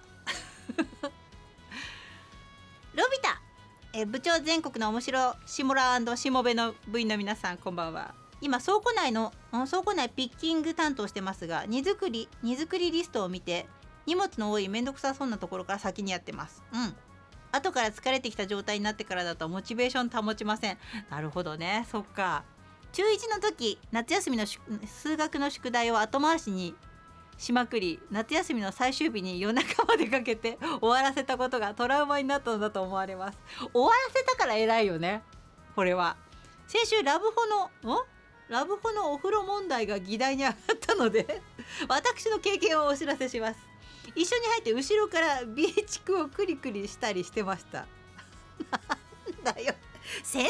え部長全国の面白シモラしもべの部員の皆さんこんばんは。今倉庫内の倉庫内ピッキング担当してますが荷造り荷造りリストを見て荷物の多いめんどくさそうなところから先にやってます。うん。後から疲れてきた状態になってからだとモチベーション保ちません。なるほどね。そっか。中1の時夏休みの数学の宿題を後回しにしまくり夏休みの最終日に夜中までかけて終わらせたことがトラウマになったのだと思われます。終わらせたから偉いよね。これは。先週ラブホのん？ラブホのお風呂問題が議題に上がったので私の経験をお知らせします。一緒に入って後ろからビーチクをクリクリしたりしてました。(laughs) なんだよ。先週の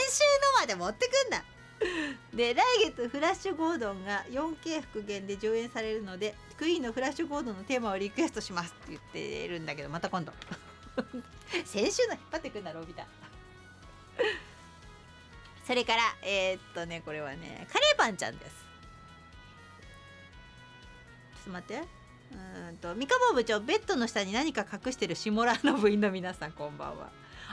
まで持ってくんだ (laughs) で来月フラッシュゴードンが 4K 復元で上演されるのでクイーンのフラッシュゴードンのテーマをリクエストしますって言ってるんだけどまた今度。(laughs) 先週の引っ張ってくんだろうみたい (laughs) それからえー、っとねこれはねカレーパンちゃんです。ちょっと待って。うんと三河部長ベッドの下に何か隠してる下ラの部員の皆さんこんばんは。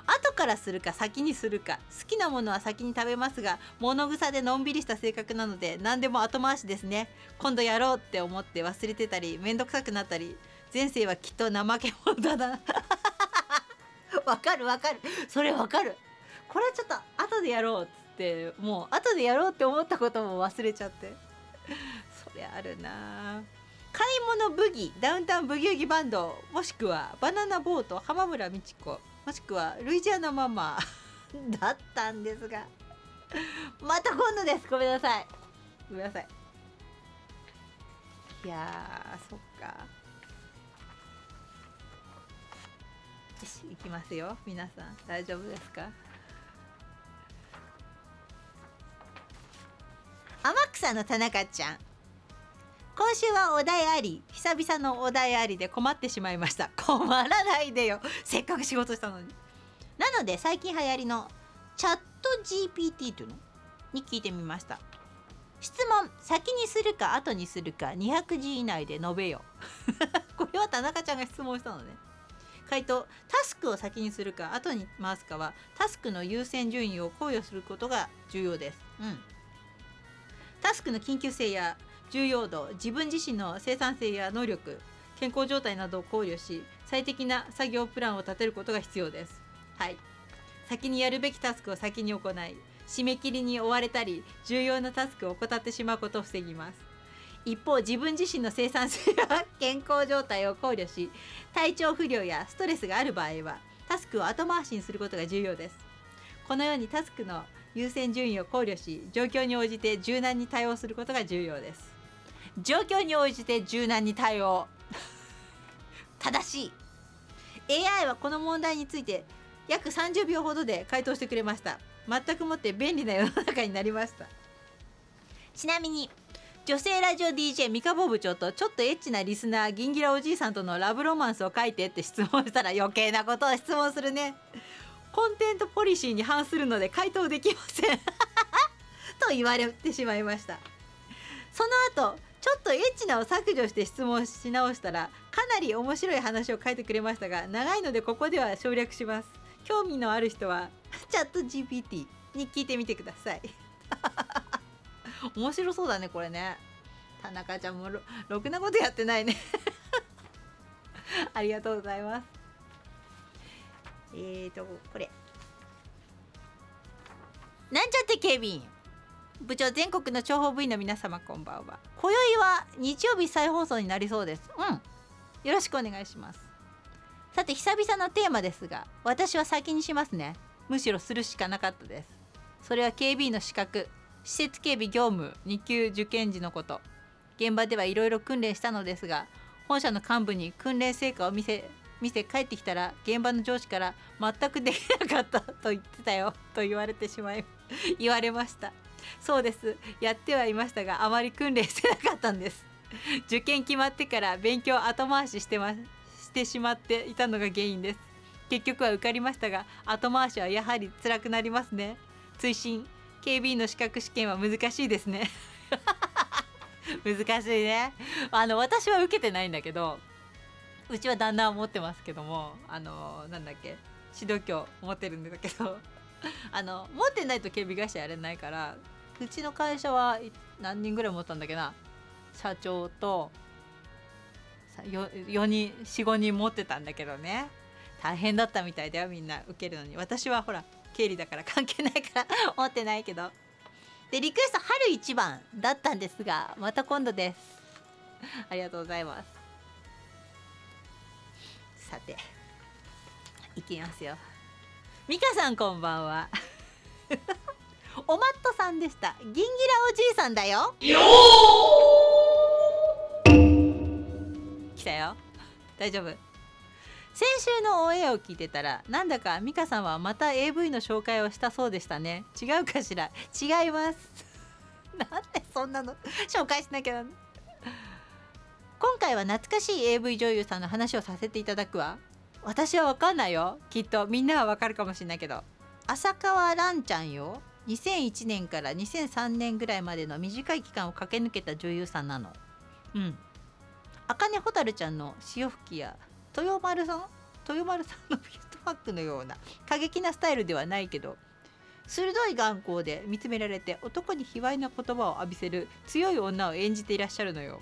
後からするか先にするか好きなものは先に食べますが物臭でのんびりした性格なので何でも後回しですね。今度やろうって思って忘れてたり面倒くさくなったり前世はきっと怠け者だな。(laughs) わかるわかる。それわかる。これはちょっと後でやろうっつってもう後でやろうって思ったことも忘れちゃって。それあるな。買い物ブギダウンタウンブギウギバンドもしくはバナナボート浜村美智子。もしくはルイジアナママ (laughs) だったんですが。また今度です。ごめんなさい。ごめんなさい。いやーそっか。よし行きますよ。皆さん大丈夫ですか？天草の田中ちゃん今週はお題あり。久々のお題ありで困ってしまいました。(laughs) 困らないでよ。せっかく仕事したのに。なので最近流行りのチャット GPT というのに聞いてみました。質問先にするか後にするか200字以内で述べよ。(laughs) これは田中ちゃんが質問したのね。回答タスクを先にするか後に回すかはタスクの優先順位を考慮することが重要です、うん、タスクの緊急性や重要度自分自身の生産性や能力健康状態などを考慮し最適な作業プランを立てることが必要です。はい。先にやるべきタスクを先に行い締め切りに追われたり重要なタスクを怠ってしまうことを防ぎます。一方自分自身の生産性や (laughs) 健康状態を考慮し体調不良やストレスがある場合はタスクを後回しにすることが重要です。このようにタスクの優先順位を考慮し状況に応じて柔軟に対応することが重要です。状況に応じて柔軟に対応。(laughs) 正しい。AI はこの問題について約30秒ほどで回答してくれました。全くもって便利な世の中になりました。ちなみに女性ラジオ DJ 三河部長とちょっとエッチなリスナーギンギラおじいさんとのラブロマンスを書いてって質問したら余計なことを質問するね。コンテンツポリシーに反するので回答できません。(laughs) と言われてしまいました。その後ちょっとエッチなを削除して質問し直したらかなり面白い話を書いてくれましたが長いのでここでは省略します。興味のある人は (laughs) チャット GPT に聞いてみてください。面白そうだねこれね。田中ちゃんもろろくなことやってないね。(laughs) ありがとうございます。えーとこれ。なんちゃって警備員部長全国の諜報部員の皆様こんばんは。今宵は日曜日再放送になりそうです。うん。よろしくお願いします。さて久々のテーマですが私は先にしますね。むしろするしかなかったです。それは警備員の資格施設警備業務2級受験時のこと。現場ではいろいろ訓練したのですが本社の幹部に訓練成果を見せ見せ帰ってきたら現場の上司から全くできなかったと言ってたよと言われてしまい言われました。そうです。やってはいましたがあまり訓練してなかったんです。(laughs) 受験決まってから勉強後回ししてましてしまっていたのが原因です。結局は受かりましたが後回しはやはり辛くなりますね。追伸。警備員の資格試験は難しいですね。(laughs) 難しいね。あの私は受けてないんだけどうちは旦那は持ってますけどもあのなんだっけ指導教持ってるんだけどあの持ってないと警備会社やれないからうちの会社は何人ぐらい持ったんだっけな？社長と 4, 人45人持ってたんだけどね。大変だったみたいだよみんな受けるのに。私はほら経理だから関係ないから (laughs) 持ってないけど。でリクエスト春一番だったんですがまた今度です。ありがとうございます。さていきますよ。ミカさんこんばんは。おまっとさんでした。ギンギラおじいさんだよ。来たよ。大丈夫。先週のオンエアを聞いてたらなんだか美香さんはまた AV の紹介をしたそうでしたね。違うかしら？違います。(laughs) なんでそんなの？紹介しなきゃ今回は懐かしい AV 女優さんの話をさせていただくわ。私は分かんないよ。きっとみんなは分かるかもしれないけど。浅川蘭ちゃんよ2001年から2003年ぐらいまでの短い期間を駆け抜けた女優さんなの。うん。茜蛍ちゃんの潮吹きや豊丸さん？豊丸さんのフィットバックのような過激なスタイルではないけど鋭い眼光で見つめられて男に卑猥な言葉を浴びせる強い女を演じていらっしゃるのよ。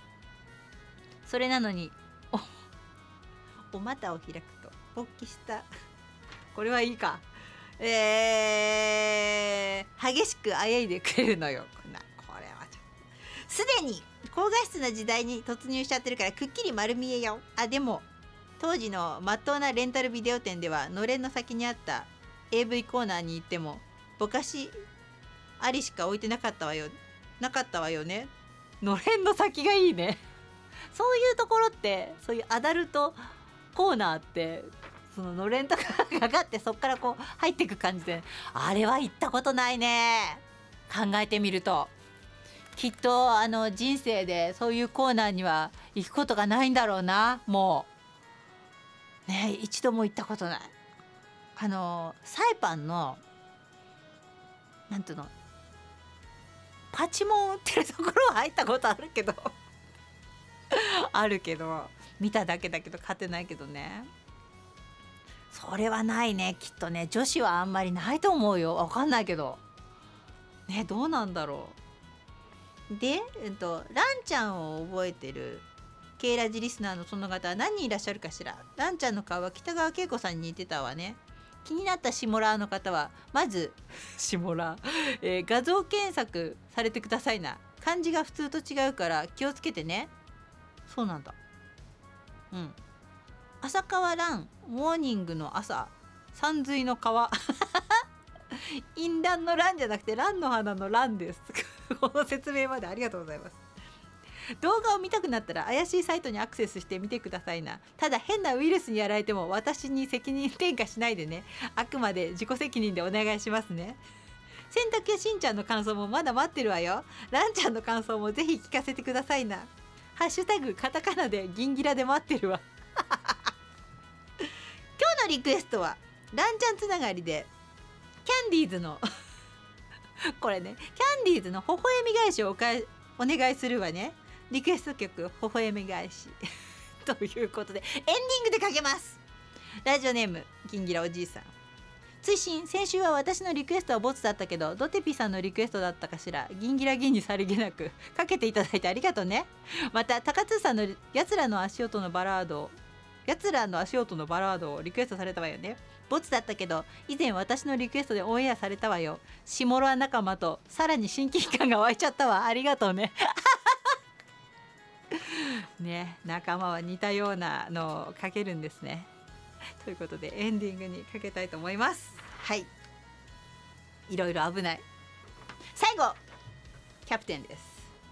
それなのにおお股を開くと勃起した。これはいいか。えー、激しくあやいでくれるのよ。こ (laughs) んなこれはちょっと。すでに高画質な時代に突入しちゃってるからくっきり丸見えよ。あでも当時のまっとうなレンタルビデオ店ではのれんの先にあった AV コーナーに行ってもぼかしありしか置いてなかったわよ。なかったわよね。のれんの先がいいね。(laughs) そういうところってそういうアダルトコーナーってそののれんとかがかってそっからこう入っていく感じであれは行ったことないね。考えてみると。きっとあの人生でそういうコーナーには行くことがないんだろうな。もう。ね一度も行ったことない。あのサイパンのなんていうの？パチモン売ってるところは入ったことあるけど。あるけど。見ただけだけど勝てないけどね。それはないねきっとね。女子はあんまりないと思うよ。わかんないけど。ねどうなんだろう。で、えっと、ランちゃんを覚えてるケイラジリスナーのその方は何人いらっしゃるかしら。ランちゃんの顔は北川景子さんに似てたわね。気になったシモラーの方はまずシモラー、えー、画像検索されてくださいな。漢字が普通と違うから気をつけてね。そうなんだ。うん。浅川蘭モーニングの朝。山水の川。(laughs) 淫乱の乱じゃなくて蘭の花の乱です。(laughs) この説明までありがとうございます。動画を見たくなったら怪しいサイトにアクセスしてみてくださいな。ただ変なウイルスにやられても私に責任転嫁しないでね。あくまで自己責任でお願いしますね。洗濯やしんちゃんの感想もまだ待ってるわよ。ランちゃんの感想もぜひ聞かせてくださいな。ハッシュタグカタカナでギンギラで待ってるわ。今日のリクエストはランちゃんつながりでキャンディーズの (laughs) これねキャンディーズの微笑み返しをおかお願いするわね。リクエスト曲微笑み返し。(laughs) ということでエンディングでかけます。ラジオネーム銀ギラおじいさん。追伸先週は私のリクエストはボツだったけどドテピさんのリクエストだったかしらギギラギンにさりげなくかけていただいてありがとうね。また高津さんのやつらの足音のバラードやつらの足音のバラードをリクエストされたわよね。ボツだったけど以前私のリクエストでオンエアされたわよ。シモロア仲間とさらに親近感が湧いちゃったわ。ありがとうね。(laughs) ね仲間は似たようなのをかけるんですね。ということでエンディングにかけたいと思います。はい。いろいろ危ない。最後キャプテンです、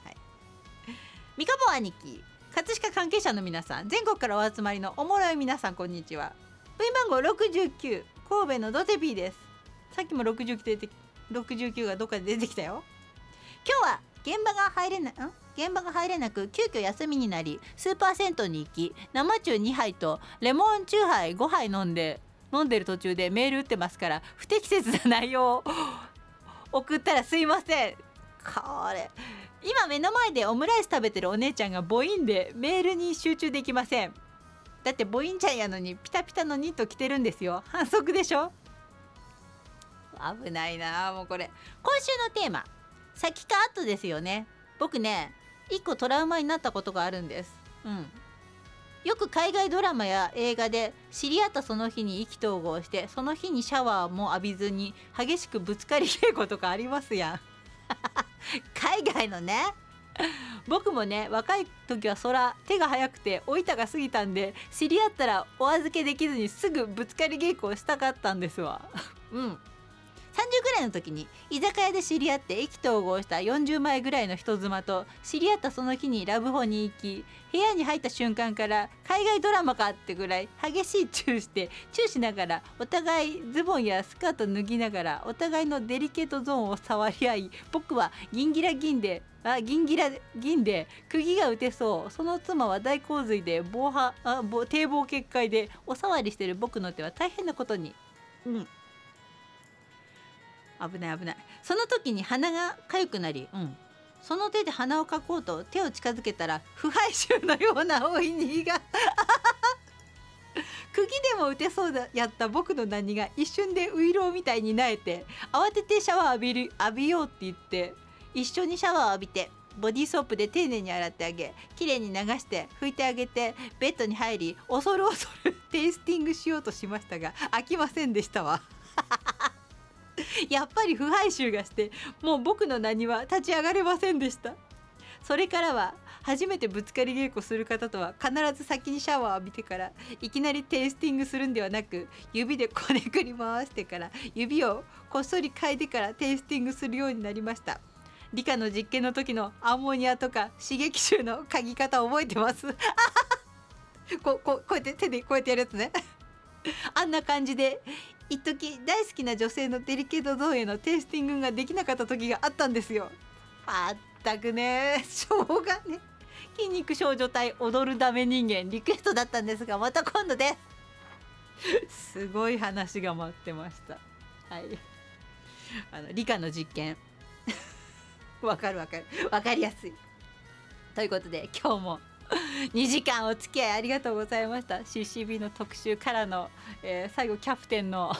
はい、三鴨兄貴葛飾関係者の皆さん全国からお集まりのおもろい皆さんこんにちは。部員番号69神戸のドテピーです。さっきも69出て69がどっかで出てきたよ。今日は現場が入れない現場が入れなく急遽休みになりスーパー銭湯に行き生中2杯とレモンチューハイ5杯飲んで飲んでる途中でメール打ってますから不適切な内容を (laughs) 送ったらすいません。これ今目の前でオムライス食べてるお姉ちゃんが母音でメールに集中できません。だって母音ちゃんやのにピタピタのニット着てるんですよ。反則でしょ？危ないなもうこれ。今週のテーマ先か後ですよね。僕ね一個トラウマになったことがあるんです。うん。よく海外ドラマや映画で知り合ったその日に意気投合してその日にシャワーも浴びずに激しくぶつかり稽古とかありますやん。海外のね。僕もね若い時は空手が速くて老いたが過ぎたんで知り合ったらお預けできずにすぐぶつかり稽古をしたかったんですわ。うん30ぐらいの時に居酒屋で知り合って意気投合した40枚ぐらいの人妻と知り合ったその日にラブホに行き部屋に入った瞬間から海外ドラマかってぐらい激しいチューしてチューしながらお互いズボンやスカート脱ぎながらお互いのデリケートゾーンを触り合い僕はギンギラギンであギンギラ銀で釘が打てそうその妻は大洪水で防波あ堤防決壊でお触りしてる僕の手は大変なことに。うん危ない危ない。その時に鼻が痒くなり、うん、その手で鼻をかこうと手を近づけたら腐敗臭のようなおいにが (laughs) 釘でも打てそうだやった僕の何が一瞬でウイローみたいになえて慌ててシャワー浴びる浴びようって言って一緒にシャワーを浴びてボディーソープで丁寧に洗ってあげきれいに流して拭いてあげてベッドに入り恐る恐る (laughs) テイスティングしようとしましたが飽きませんでしたわ。(laughs) やっぱり腐敗臭がしてもう僕の名には立ち上がれませんでした。それからは初めてぶつかり稽古する方とは必ず先にシャワーを浴びてからいきなりテイスティングするんではなく指でこねくり回してから指をこっそり嗅いでからテイスティングするようになりました。理科の実験の時のアンモニアとか刺激臭の嗅ぎ方覚えてます？(laughs) こ (laughs) ここうやって手でこうやってやるやつね。あんな感じで一時大好きな女性のデリケート造影のテイスティングができなかった時があったんですよ。まったくね。しょうがね。筋肉少女隊踊るダメ人間リクエストだったんですがまた今度ですすごい話が待ってました。はい。あの理科の実験。(laughs) わかるわかる。わかりやすい。ということで今日も (laughs) 2時間お付き合いありがとうございました。CCB の特集からの、えー最後キャプテンの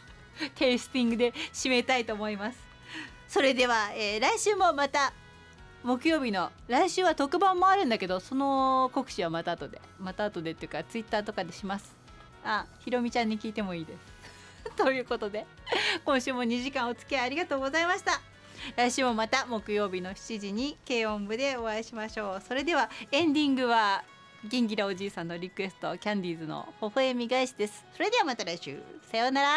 (laughs) テイスティングで締めたいと思います。それでは、えー来週もまた木曜日の来週は特番もあるんだけどその告知はまた後でまた後でっていうかツイッターとかでします。あひろみちゃんに聞いてもいいです。(laughs) ということで今週も2時間お付き合いありがとうございました。来週もまた木曜日の7時に軽音部でお会いしましょう。それではエンディングはギンギラおじいさんのリクエストキャンディーズの微笑み返しです。それではまた来週。さようなら。